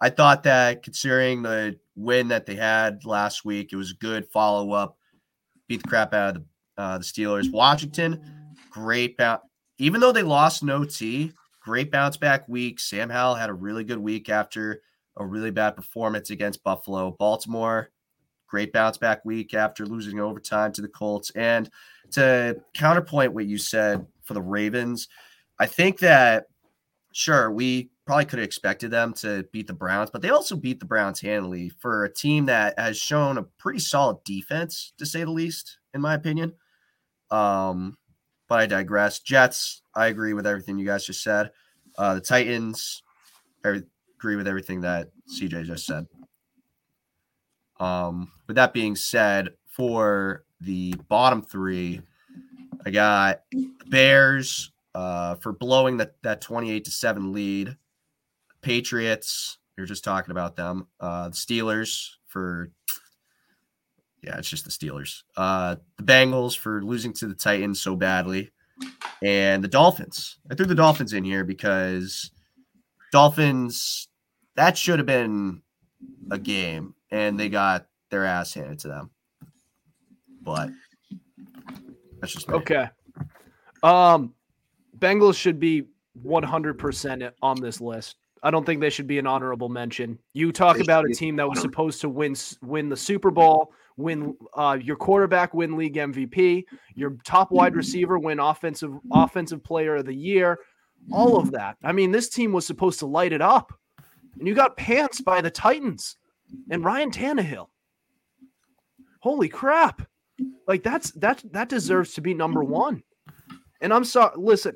I thought that considering the win that they had last week, it was a good follow up. Beat the crap out of the, uh, the Steelers. Washington, great bounce. Even though they lost no T, great bounce back week. Sam Howell had a really good week after a really bad performance against Buffalo. Baltimore, great bounce back week after losing overtime to the Colts. And to counterpoint what you said for the Ravens, I think that sure we probably could have expected them to beat the Browns, but they also beat the Browns handily for a team that has shown a pretty solid defense, to say the least, in my opinion. Um, but I digress. Jets, I agree with everything you guys just said. Uh, the Titans, I agree with everything that CJ just said. Um, with that being said, for the bottom three, I got Bears uh, for blowing that that 28 to 7 lead. Patriots, you're just talking about them. Uh, the Steelers for yeah, it's just the Steelers. Uh, the Bengals for losing to the Titans so badly, and the Dolphins. I threw the Dolphins in here because Dolphins that should have been a game, and they got their ass handed to them. But that's just me. Okay. Um, Bengals should be 100% on this list. I don't think they should be an honorable mention. You talk They about a team that was supposed to win win the Super Bowl, win uh, your quarterback win league MVP, your top wide receiver win offensive offensive player of the year, all of that. I mean, this team was supposed to light it up. And you got pants by the Titans and Ryan Tannehill. Holy crap. Like that's that that deserves to be number 1. And I'm sorry, listen,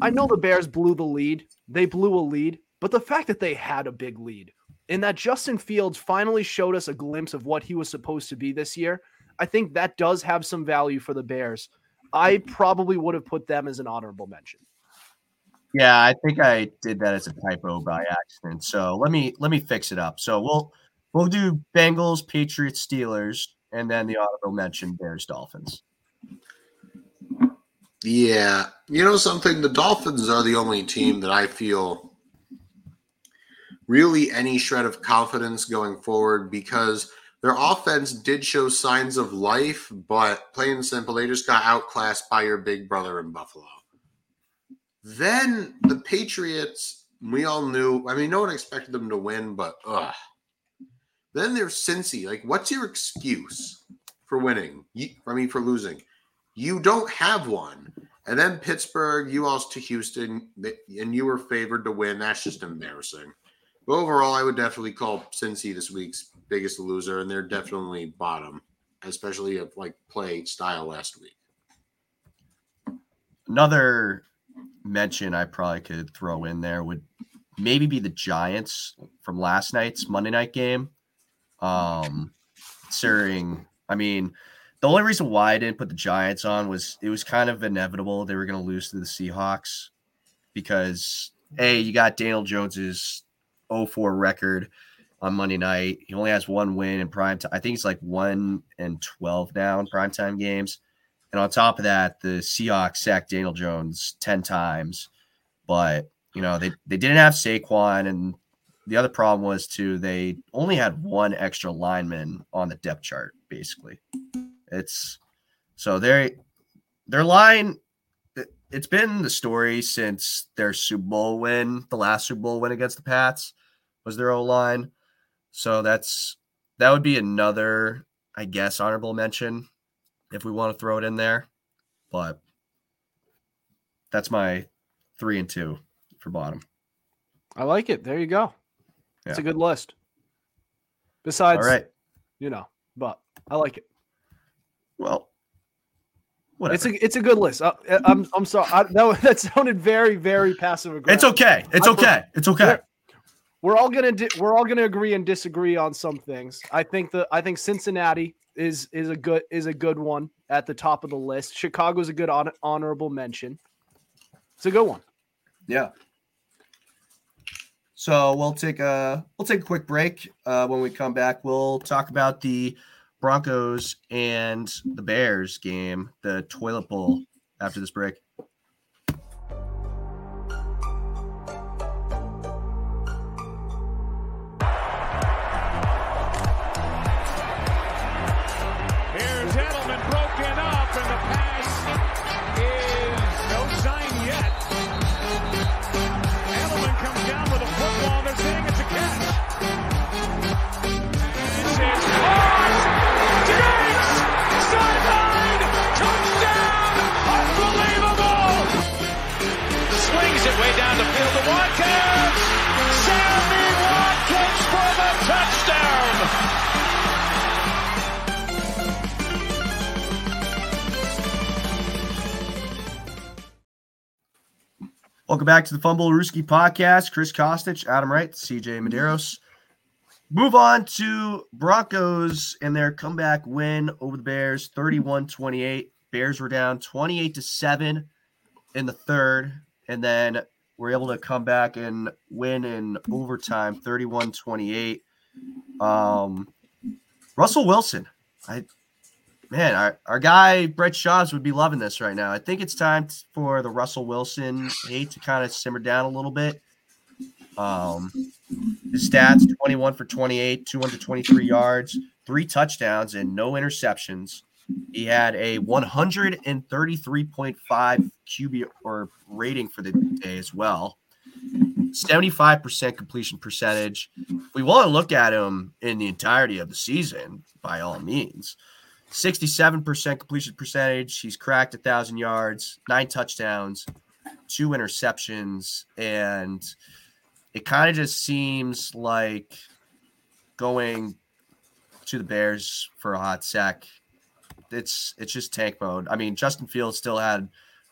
I know the Bears blew the lead. They blew a lead, but the fact that they had a big lead and that Justin Fields finally showed us a glimpse of what he was supposed to be this year, I think that does have some value for the Bears. I probably would have put them as an honorable mention. Yeah, I think I did that as a typo by accident. So let me let me fix it up. So we'll we'll do Bengals, Patriots, Steelers, and then the honorable mention Bears, Dolphins. Yeah. You know something? The Dolphins are the only team that I feel really any shred of confidence going forward because their offense did show signs of life, but plain and simple, they just got outclassed by your big brother in Buffalo. Then the Patriots, we all knew, I mean, no one expected them to win, but ugh. Then there's Cincy. Like, what's your excuse for winning? You, I mean, for losing? You don't have one. And then Pittsburgh, you lost to Houston, and you were favored to win. That's just embarrassing. But overall, I would definitely call Cincy this week's biggest loser, and they're definitely bottom, especially of like play style last week. Another mention I probably could throw in there would maybe be the Giants from last night's Monday night game. Um, considering, I mean, the only reason why I didn't put the Giants on was it was kind of inevitable they were going to lose to the Seahawks because a you got Daniel Jones's 0-4 record on Monday night. He only has one win in prime time. I think it's like one and 12 now in primetime games. And on top of that, the Seahawks sacked Daniel Jones 10 times. But, you know, they, they didn't have Saquon. And the other problem was, too, they only had one extra lineman on the depth chart, basically. It's so their their line. It- It's been the story since their Super Bowl win, the last Super Bowl win against the Pats, was their O line. So that's that would be another, I guess, honorable mention if we want to throw it in there. But that's my three and two for bottom. I like it. There you go. It's a good list. Besides, All right. you know, but I like it. Well, whatever. It's a it's a good list. Uh, I'm I'm sorry. I, that that sounded very very passive aggressive. it's okay. It's I- okay. It's okay. We're all gonna di- we're all gonna agree and disagree on some things. I think the I think Cincinnati is is a good is a good one at the top of the list. Chicago's a good hon- honorable mention. It's a good one. Yeah. So we'll take a we'll take a quick break. Uh, when we come back, we'll talk about the Broncos and the Bears game, the toilet bowl. After this break. Welcome back to the Fumblerooski podcast. Chris Kostich, Adam Wright, CJ Medeiros. Move on to Broncos and their comeback win over the Bears 31 28. Bears were down 28 to 7 in the third, and then were able to come back and win in overtime 31 28. Um, Russell Wilson, I man, our, our guy Brett Shaws would be loving this right now. I think it's time for the Russell Wilson hate to kind of simmer down a little bit. Um, his stats 21 for 28, 223 yards, three touchdowns, and no interceptions. He had a 133.5 QB or rating for the day as well. 75% completion percentage. We want to look at him in the entirety of the season by all means. 67% completion percentage. He's cracked a thousand yards, nine touchdowns, two interceptions, and it kind of just seems like going to the Bears for a hot sec. It's it's just tank mode. I mean, Justin Fields still had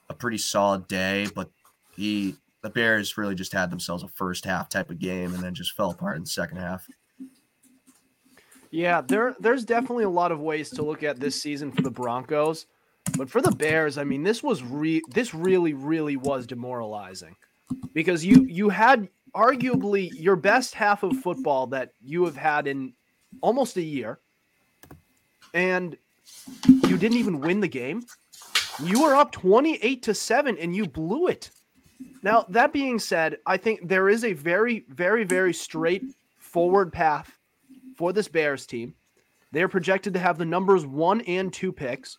a pretty solid day, but he the Bears really just had themselves a first half type of game and then just fell apart in the second half. Yeah, there there's definitely a lot of ways to look at this season for the Broncos, but for the Bears, I mean, this was re this really really was demoralizing because you you had arguably your best half of football that you have had in almost a year, and you didn't even win the game. You were up twenty eight to seven, and you blew it. Now that being said, I think there is a very very very straightforward path for this Bears team. They're projected to have the numbers one and two picks,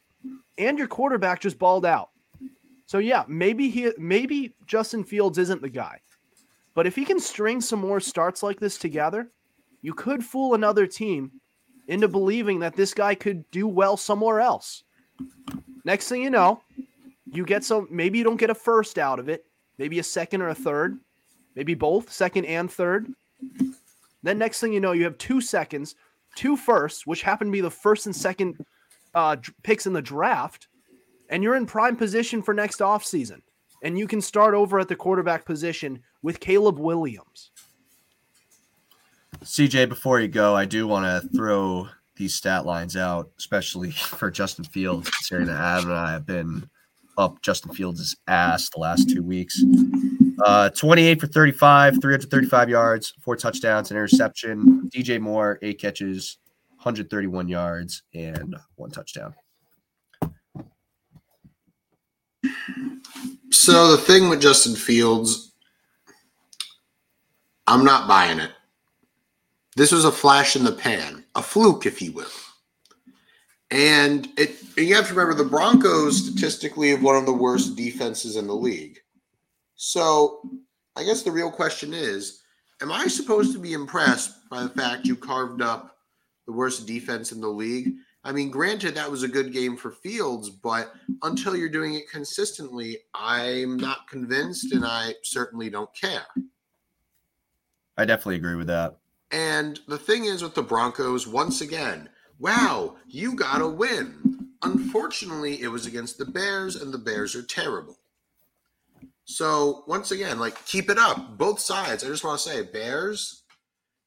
and your quarterback just balled out. So yeah, maybe he maybe Justin Fields isn't the guy. But if he can string some more starts like this together, you could fool another team into believing that this guy could do well somewhere else. Next thing you know, you get some maybe you don't get a first out of it, maybe a second or a third, maybe both, second and third. Then next thing you know, you have two seconds, two firsts, which happen to be the first and second uh, picks in the draft, and you're in prime position for next offseason. And you can start over at the quarterback position with Caleb Williams. CJ, before you go, I do want to throw these stat lines out, especially for Justin Fields, considering that Adam and I have been up Justin Fields' ass the last two weeks. Uh, 28 for 35, 335 yards, four touchdowns, an interception. DJ Moore, eight catches, 131 yards, and one touchdown. So the thing with Justin Fields, I'm not buying it. This was a flash in the pan, a fluke, if you will. And it and you have to remember the Broncos statistically have one of the worst defenses in the league. So I guess the real question is, am I supposed to be impressed by the fact you carved up the worst defense in the league? I mean, granted, that was a good game for Fields, but until you're doing it consistently, I'm not convinced, and I certainly don't care. I definitely agree with that. And the thing is with the Broncos, once again, wow, you got to win. Unfortunately, it was against the Bears, and the Bears are terrible. So, once again, like, keep it up. Both sides. I just want to say, Bears,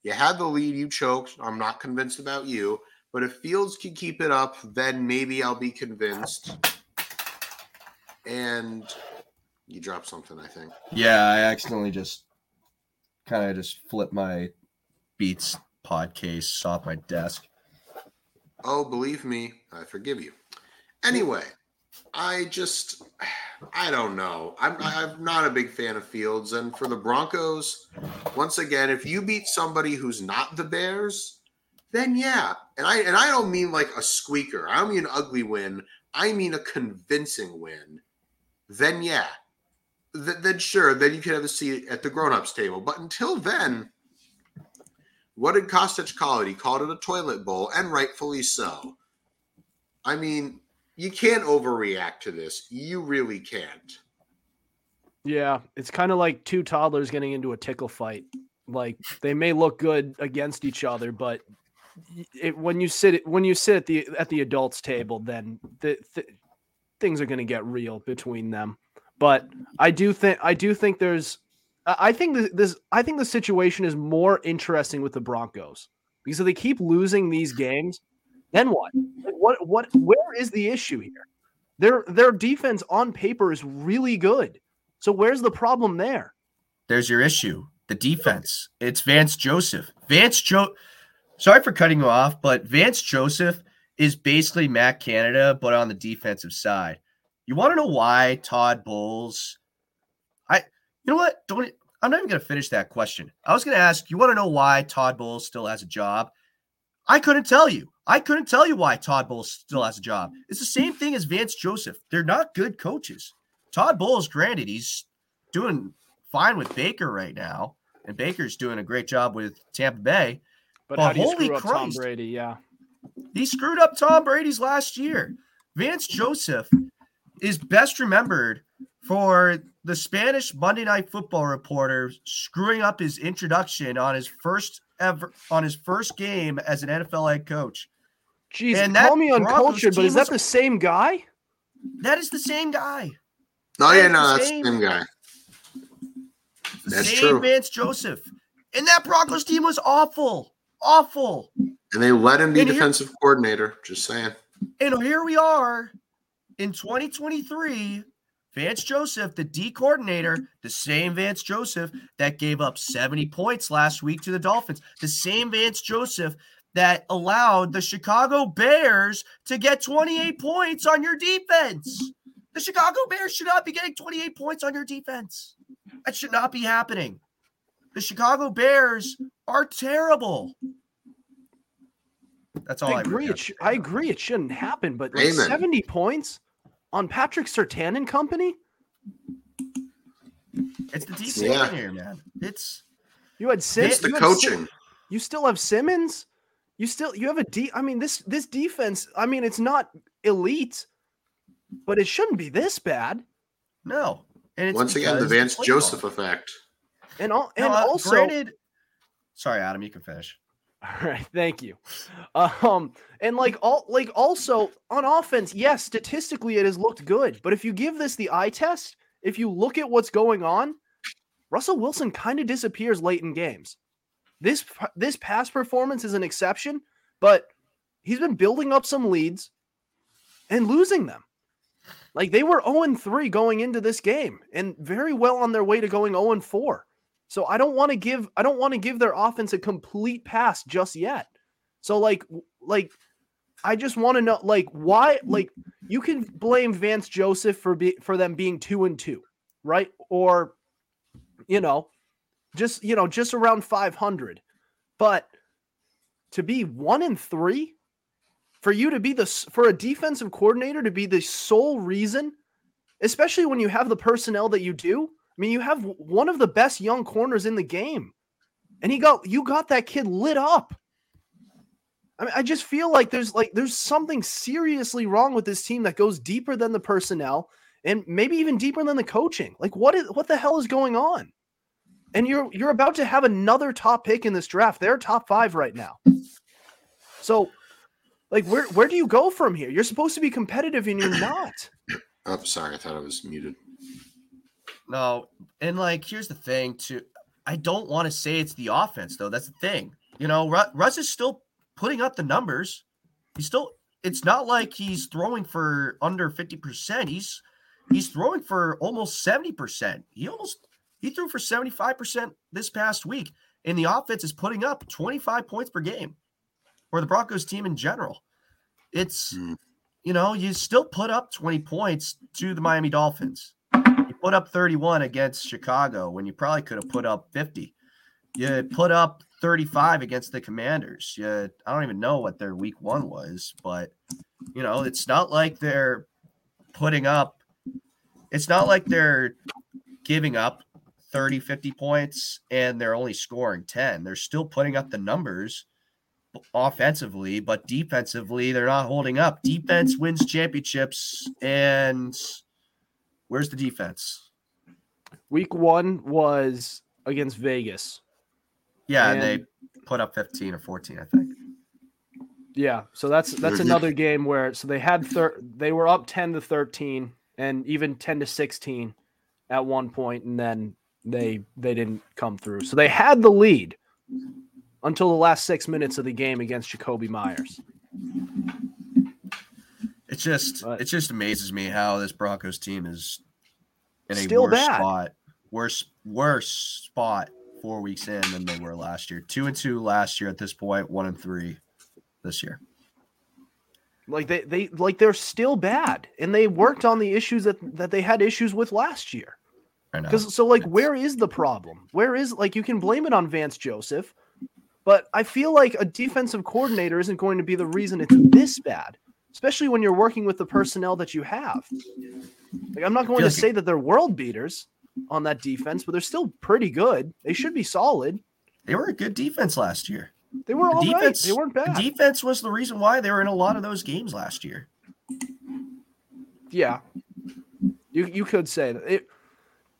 you had the lead, you choked. I'm not convinced about you. But if Fields can keep it up, then maybe I'll be convinced. And you dropped something, I think. Yeah, I accidentally just kind of just flip my Beats pod case off my desk. Oh, believe me, I forgive you. Anyway, I just, I don't know. I'm, I'm not a big fan of Fields. And for the Broncos, once again, if you beat somebody who's not the Bears, then yeah. And I and I don't mean like a squeaker. I don't mean an ugly win. I mean a convincing win. Then yeah. Th- then sure, then you can have a seat at the grown-ups table. But until then, what did Kostic call it? He called it a toilet bowl, and rightfully so. I mean, you can't overreact to this. You really can't. Yeah, it's kind of like two toddlers getting into a tickle fight. Like they may look good against each other, but it, when you sit when you sit at the at the adults table, then the, the things are going to get real between them. But I do think I do think there's I think this, I think the situation is more interesting with the Broncos because if they keep losing these games, then what? What what where is the issue here? Their their defense on paper is really good. So where's the problem there? There's your issue. The defense. It's Vance Joseph. Vance Joe Sorry for cutting you off, but Vance Joseph is basically Matt Canada, but on the defensive side. You want to know why Todd Bowles? I you know what? Don't I'm not even gonna finish that question. I was gonna ask, you want to know why Todd Bowles still has a job? I couldn't tell you. I couldn't tell you why Todd Bowles still has a job. It's the same thing as Vance Joseph. They're not good coaches. Todd Bowles, granted, he's doing fine with Baker right now, and Baker's doing a great job with Tampa Bay. But, But how do you holy up Tom Brady? Yeah. He screwed up Tom Brady's last year. Vance Joseph is best remembered for the Spanish Monday Night Football reporter screwing up his introduction on his first ever on his first game as an NFL head coach. Jeez, And call me uncultured, but is that was- the same guy? That is the same guy. Oh yeah, no, the that's the same. same guy. That's same true. Vance Joseph. And that Broncos team was awful. Awful. And they let him be And here- defensive coordinator. Just saying. And here we are in 2023. Vance Joseph, the D coordinator, the same Vance Joseph that gave up 70 points last week to the Dolphins, the same Vance Joseph that allowed the Chicago Bears to get 28 points on your defense. The Chicago Bears should not be getting 28 points on your defense. That should not be happening. The Chicago Bears are terrible. That's all I, I agree. It sh- I agree. It shouldn't happen, but like Amen. 70 points on Patrick Surtain and company? It's the deep Yeah. here, man. It's You had Sim- It's the you had Sim- coaching. you still have Simmons. You still you have a D. I mean this this defense. I mean it's not elite, but it shouldn't be this bad. no. And it's Once again, the Vance Joseph wrong. effect. And all and Now, uh, also granted, sorry, Adam, you can finish. All right, thank you. Um, and like all like also on offense, yes, statistically it has looked good, but if you give this the eye test, if you look at what's going on, Russell Wilson kind of disappears late in games. This this past performance is an exception, but he's been building up some leads and losing them. Like they were 0 3 going into this game and very well on their way to going 0 4. So I don't want to give I don't want to give their offense a complete pass just yet. So like like I just want to know like why like you can blame Vance Joseph for be, for them being 2 and 2, right? Or you know, just you know, just around 500. But to be 1 and 3 for you to be the for a defensive coordinator to be the sole reason especially when you have the personnel that you do I mean, you have one of the best young corners in the game, and he got you got that kid lit up. I mean, I just feel like there's like there's something seriously wrong with this team that goes deeper than the personnel and maybe even deeper than the coaching. Like, what is what the hell is going on? And you're you're about to have another top pick in this draft. They're top five right now. So, like, where where do you go from here? You're supposed to be competitive, and you're not. Oh, sorry, I thought I was muted. No, and like here's the thing too. I don't want to say it's the offense though. That's the thing. You know, Russ is still putting up the numbers. He's still. It's not like he's throwing for under fifty percent. He's he's throwing for almost seventy percent. He almost He threw for 75% this past week, and the offense is putting up 25 points per game for the Broncos team in general. It's, Hmm. you know, you still put up 20 points to the Miami Dolphins. Put up 31 against Chicago when you probably could have put up 50. You put up 35 against the Commanders. You, I don't even know what their week one was, but, you know, it's not like they're putting up, it's not like they're giving up 30, 50 points and they're only scoring 10. They're still putting up the numbers offensively, but defensively, they're not holding up. Defense wins championships. And where's the defense? Week one was against Vegas. Yeah, and, And- they put up 15 or 14, I think. Yeah, so that's that's another game where so they had thir- they were up 10 to 13 and even 10 to 16 at one point and then they they didn't come through. So they had the lead until the last 6 minutes of the game against Jakobi Meyers. It just But- it just amazes me how this Broncos team is in a Still worse bad. spot, worse worse spot four weeks in than they were last year. Two and two last year at this point, one and three this year. Like they they like they're still bad and they worked on the issues that that they had issues with last year. I know. Because so like where is the problem? Where is like you can blame it on Vance Joseph, but I feel like a defensive coordinator isn't going to be the reason it's this bad, especially when you're working with the mm-hmm. personnel that you have. Like I'm not going to say that they're world beaters on that defense, but they're still pretty good. They should be solid. They were a good defense last year. They were all right. defense, They weren't the bad. defense was the reason why they were in a lot of those games last year. yeah, you you could say that it.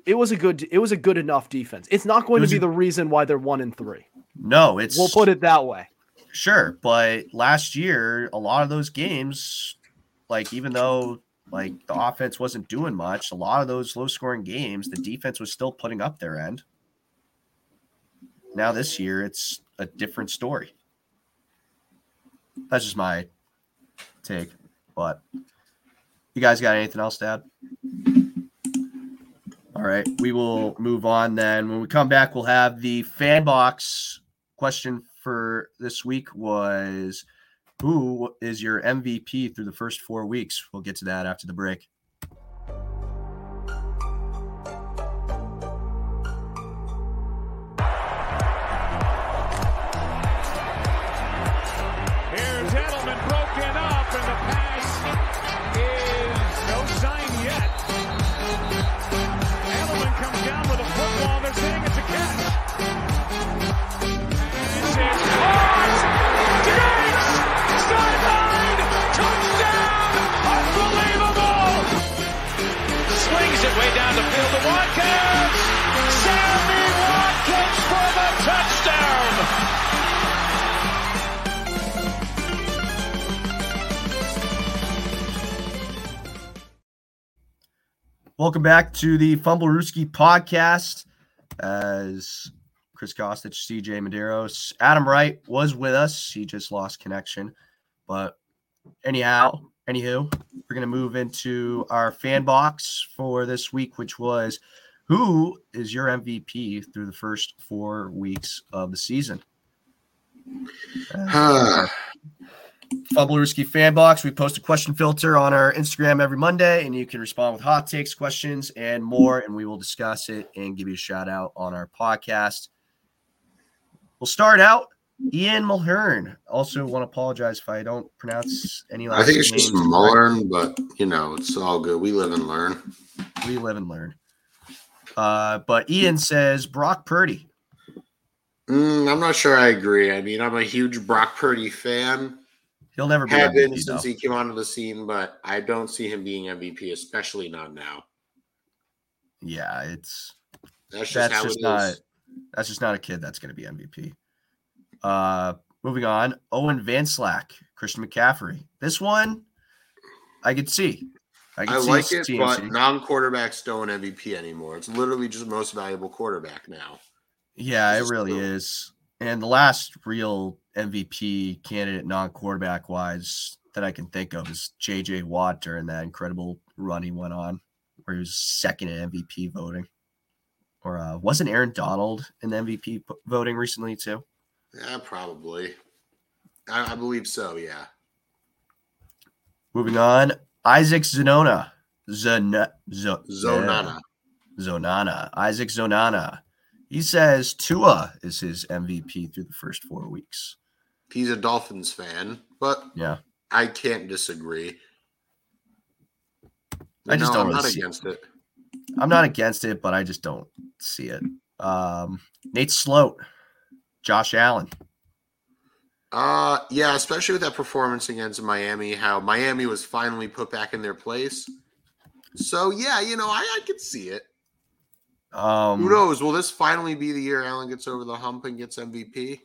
It was a good. It was a good enough defense. It's not going to be a- the reason why they're one and three. No, it's We'll put it that way. Sure, but last year, a lot of those games, like even though like the offense wasn't doing much, a lot of those low scoring games, the defense was still putting up their end. Now this year, it's a different story. That's just my take. But you guys got anything else to add? All right, we will move on then. When we come back, we'll have the fan box question for this week was who is your MVP through the first four weeks? We'll get to that after the break. Welcome back to the Fumblerooski podcast. As Chris Kostic, CJ Medeiros, Adam Wright was with us. He just lost connection. But anyhow, anywho, we're going to move into our fan box for this week, which was who is your MVP through the first four weeks of the season? Uh, Fumblerooski fan box. We post a question filter on our Instagram every Monday, and you can respond with hot takes, questions, and more. And we will discuss it and give you a shout out on our podcast. We'll start out. Ian Mulhern. Also, want to apologize if I don't pronounce any last I think it's just Mulhern, Mullern, but you know, it's all good. We live and learn. We live and learn. Uh, but Ian says Brock Purdy. Mm, I'm not sure I agree. I mean, I'm a huge Brock Purdy fan. He'll never be Have been since though. he came onto the scene, but I don't see him being MVP, especially not now. Yeah, it's That's just that's just not is. that's just not a kid that's going to be MVP. Uh, moving on, Owen Van Slack, Christian McCaffrey. This one, I could see. I, could I see like it, but non-quarterbacks don't MVP anymore. It's literally just most valuable quarterback now. yeah, it really true. is. And the last real MVP candidate, non-quarterback wise, that I can think of is J.J. Watt during that incredible run he went on, where he was second in MVP voting. or uh, wasn't Aaron Donald in MVP voting recently too? Yeah, probably. I, I believe so. Yeah. Moving on, Isaac Zanona, Zan- Z- Zonana. Zonana, Isaac Zonana. He says Tua is his MVP through the first four weeks. He's a Dolphins fan, but Yeah, I can't disagree. I just No, don't I'm really not see- against it. I'm not against it, but I just don't see it. Um, Nate Sloat, Josh Allen. Uh yeah, especially with that performance against Miami, how Miami was finally put back in their place. So yeah, you know, I, I could see it. Um, Who knows? Will this finally be the year Allen gets over the hump and gets MVP?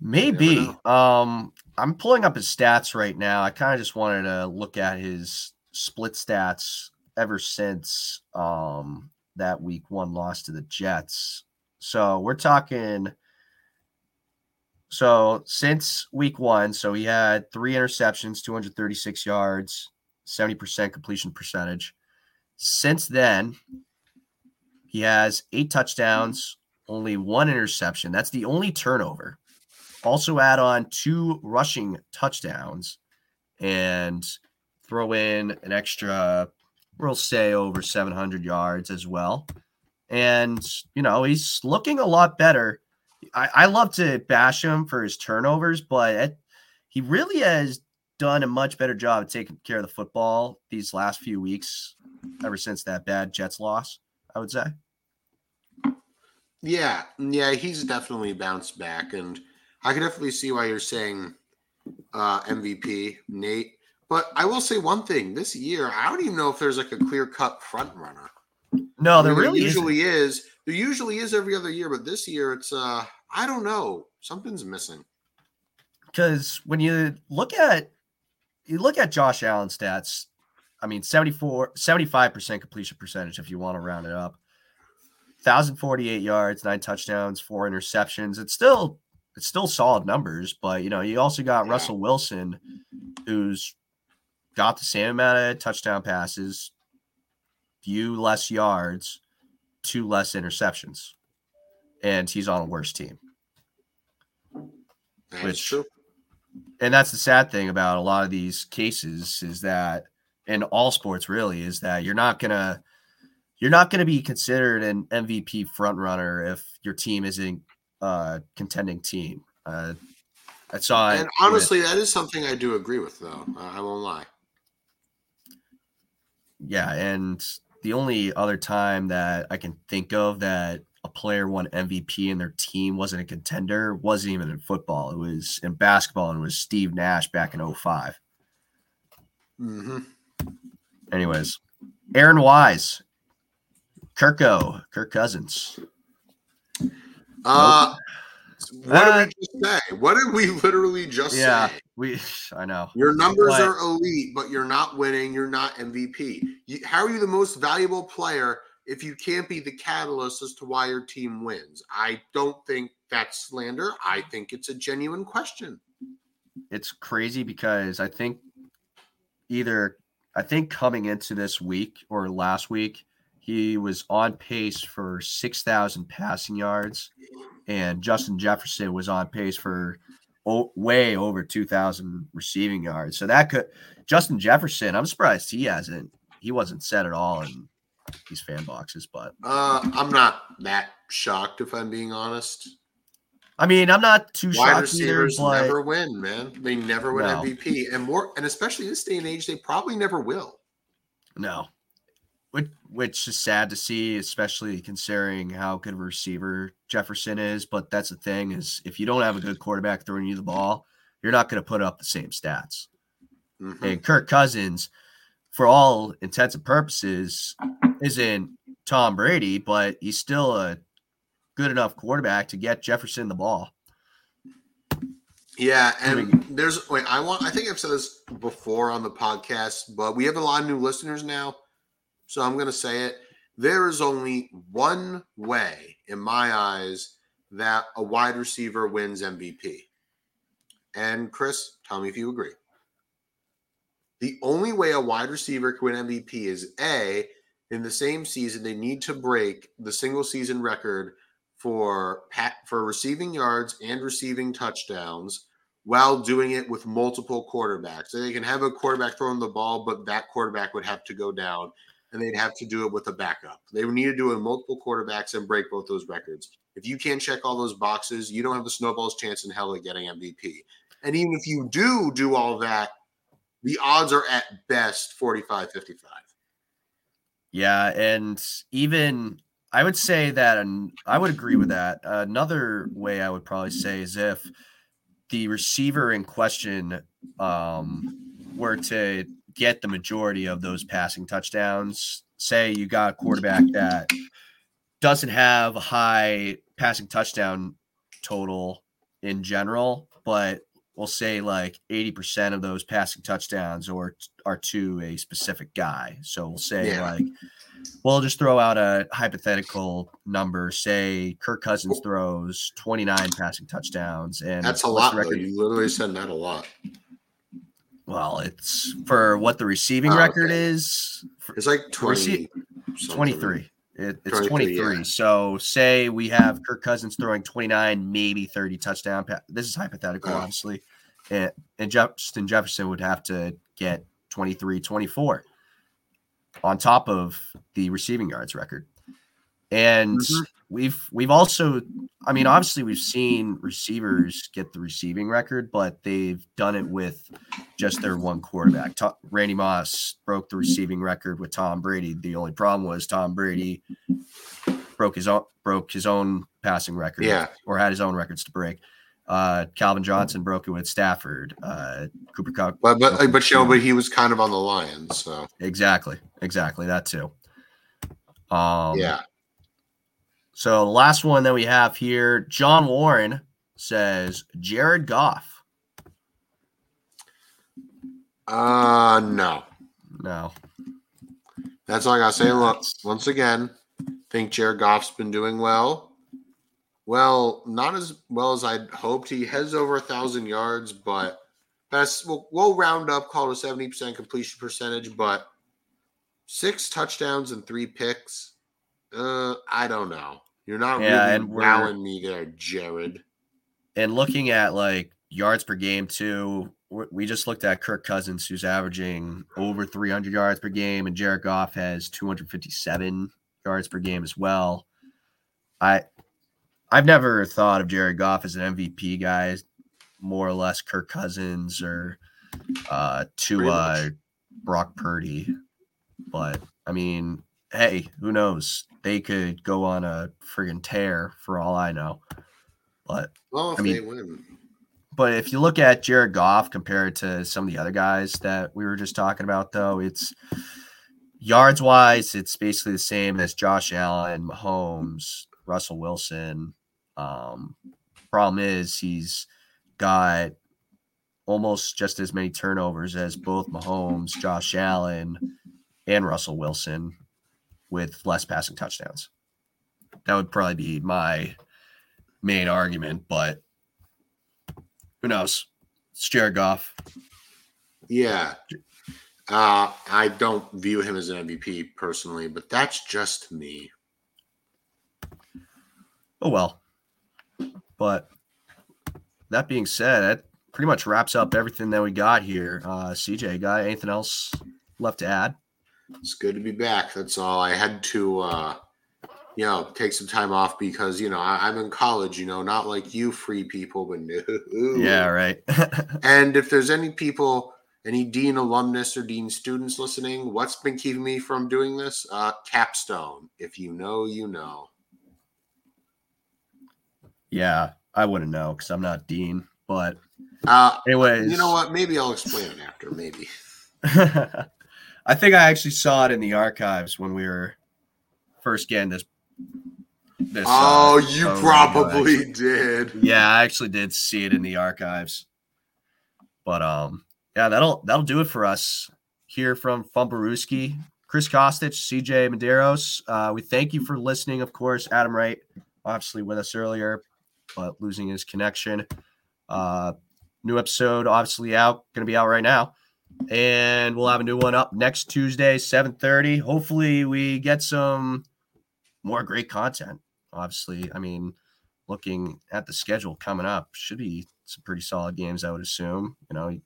Maybe. Um, I'm pulling up his stats right now. I kind of just wanted to look at his split stats ever since um that week one loss to the Jets. So we're talking. So since week one, so he had three interceptions, 236 yards, 70% completion percentage. Since then, he has eight touchdowns, only one interception. That's the only turnover also add on two rushing touchdowns and throw in an extra we'll say over 700 yards as well. And you know he's looking a lot better. I, I love to bash him for his turnovers but it, he really has done a much better job of taking care of the football these last few weeks ever since that bad jets loss i would say. Yeah, yeah, he's definitely bounced back, and I can definitely see why you're saying uh, MVP, Nate. But I will say one thing: this year, I don't even know if there's like a clear cut front runner. no I there mean, really isn't. usually is. There usually is every other year, but this year it's uh, I don't know, something's missing. because when you look at you look at Josh Allen stats, I mean 74 75% completion percentage if you want to round it up. 1048 yards, nine touchdowns, four interceptions. It's still it's still solid numbers, but you know, you also got Yeah. Russell Wilson who's got the same amount of touchdown passes, few less yards, two less interceptions. And he's on a worse team. That's Which- true. and that's the sad thing about a lot of these cases is that in all sports really is that you're not gonna you're not gonna be considered an MVP front runner if your team isn't a contending team. Uh, I saw. And with- honestly, that is something I do agree with, though. I I won't lie. yeah, and the only other time that I can think of that a player won MVP and their team wasn't a contender wasn't even in football. It was in basketball and it was Steve Nash back in 05. mm-hmm. Anyways, Aaron Wise, Kirko, Kirk Cousins. Uh, what Uh, did we just say? What did we literally just Yeah. say? We, I know. Your numbers But- are elite, but you're not winning. You're not MVP. You, how are you the most valuable player if you can't be the catalyst as to why your team wins? I don't think that's slander. I think it's a genuine question. It's crazy because I think either I think coming into this week or last week, he was on pace for six thousand passing yards, and Justin Jefferson was on pace for o- way over two thousand receiving yards. So that could Justin Jefferson. I'm surprised he hasn't. He wasn't set at all in these fan boxes, but Uh, I'm not that shocked if I'm being honest. I mean, I'm not too Wide shocked either. receivers But never win, man. They never win No. MVP, and more, and especially in this day and age, they probably never will. No. Which, which is sad to see, especially considering how good of a receiver Jefferson is. But that's the thing is if you don't have a good quarterback throwing you the ball, you're not going to put up the same stats. Mhm. And Kirk Cousins, for all intents and purposes, isn't Tom Brady, but he's still a good enough quarterback to get Jefferson the ball. Yeah, and there's wait, I want I think I've said this before on the podcast, but we have a lot of new listeners now. So I'm gonna say it. There is only one way, in my eyes, that a wide receiver wins MVP. And Chris, tell me if you agree. The only way a wide receiver can win MVP is A, in the same season, they need to break the single season record for for receiving yards and receiving touchdowns while doing it with multiple quarterbacks. So they can have a quarterback throwing the ball, but that quarterback would have to go down and they'd have to do it with a backup. They would need to do it multiple quarterbacks and break both those records. If you can't check all those boxes, you don't have the snowball's chance in hell of getting MVP. And even if you do do all that, the odds are at best 45 55. Yeah, and even I would say that, and I would agree with that. Another way I would probably say is if the receiver in question um, were to get the majority of those passing touchdowns, say you got a quarterback that doesn't have a high passing touchdown total in general, but we'll say like 80% of those passing touchdowns or are to a specific guy. So we'll say Yeah. like we'll just throw out a hypothetical number. Say Kirk Cousins throws 29 passing touchdowns and That's a lot. record- You literally said that a lot. Well, it's for what the receiving Oh, record okay. is. for- It's like 20. Receive- something. 23. It, it's 23, 23. yeah. So say we have Kirk Cousins throwing 29, maybe 30 touchdown. pa- This is hypothetical, Oh. obviously. And, and Justin Jefferson would have to get 23, 24 on top of the receiving yards record. And Mhm. we've we've also, I mean, obviously we've seen receivers get the receiving record, but they've done it with just their one quarterback. Randy Moss broke the receiving record with Tom Brady. The only problem was Tom Brady broke his own broke his own passing record, Yeah. or had his own records to break. Uh, Calvin Johnson broke it with Stafford. Uh, Cooper Kupp, But but but know, but he was kind of on the Lions, so exactly, exactly that too. Um, yeah. So the last one that we have here, John Warren says Jared Goff. Uh no. No, That's all I gotta say. Look, once again, think Jared Goff's been doing well. Well, not as well as I'd hoped. He has over a thousand yards, but that's we'll, we'll round up, call it a seventy percent completion percentage. But six touchdowns and three picks. Uh, I don't know. You're not Yeah, really wowing me there, Jared. and looking at like yards per game too, we- we just looked at Kirk Cousins, who's averaging over 300 yards per game, and Jared Goff has 257 yards per game as well. I I've never thought of Jared Goff as an MVP guy, more or less Kirk Cousins or uh to uh. Brock Purdy. But I mean, hey, who knows? They could go on a friggin' tear for all I know. But Well, if I mean- but if you look at Jared Goff compared to some of the other guys that we were just talking about, though, it's yards wise, it's basically the same as Josh Allen, Mahomes, Russell Wilson. Um, problem is he's got almost just as many turnovers as both Mahomes, Josh Allen, and Russell Wilson with less passing touchdowns. That would probably be my main argument, but who knows? It's Jared Goff. yeah. Uh, I don't view him as an MVP personally, but that's just me. Oh well. But that being said, that pretty much wraps up everything that we got here. Uh CJ, got anything else left to add? It's good to be back. That's all. I had to, uh, you know, take some time off because you know I, I'm in college. You know, not like you free people, but no. Yeah, right. And if there's any people, any Dean alumnus or Dean students listening, what's been keeping me from doing this? Uh, capstone. If you know, you know. yeah, I wouldn't know because I'm not Dean. But Uh, anyways, you know what? Maybe I'll explain it after. Maybe. I think I actually saw it in the archives when we were first getting this. this Oh, uh, you probably did. Yeah, I actually did see it in the archives. But um, yeah, that'll that'll do it for us here from Fumblerooski. Chris Kostich, CJ Medeiros. Uh, we thank you for listening, of course. Adam Wright, obviously with us earlier, but losing his connection. Uh, new episode, obviously out, going to be out right now. And we'll have a new one up next Tuesday, 7:30. Hopefully, we get some more great content. Obviously, I mean, looking at the schedule coming up, should be some pretty solid games, I would assume. You know,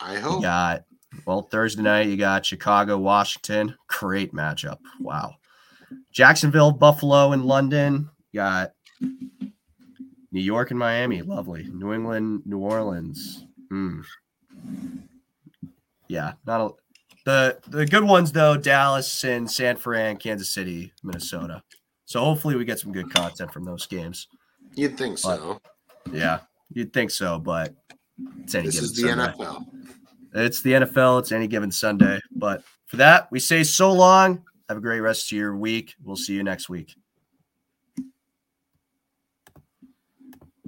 I you hope. got well Thursday night, you got Chicago, Washington. Great matchup. Wow. Jacksonville, Buffalo, and London. You got New York and Miami. Lovely. New England, New Orleans. Hmm. Yeah, not a the the good ones though, Dallas and San Fran, Kansas City, Minnesota. So hopefully we get some good content from those games. You'd think so. Yeah, you'd think so, but it's any This given is the Sunday. NFL. It's the NFL. It's any given Sunday. But for that, we say so long. Have a great rest of your week. We'll see you next week.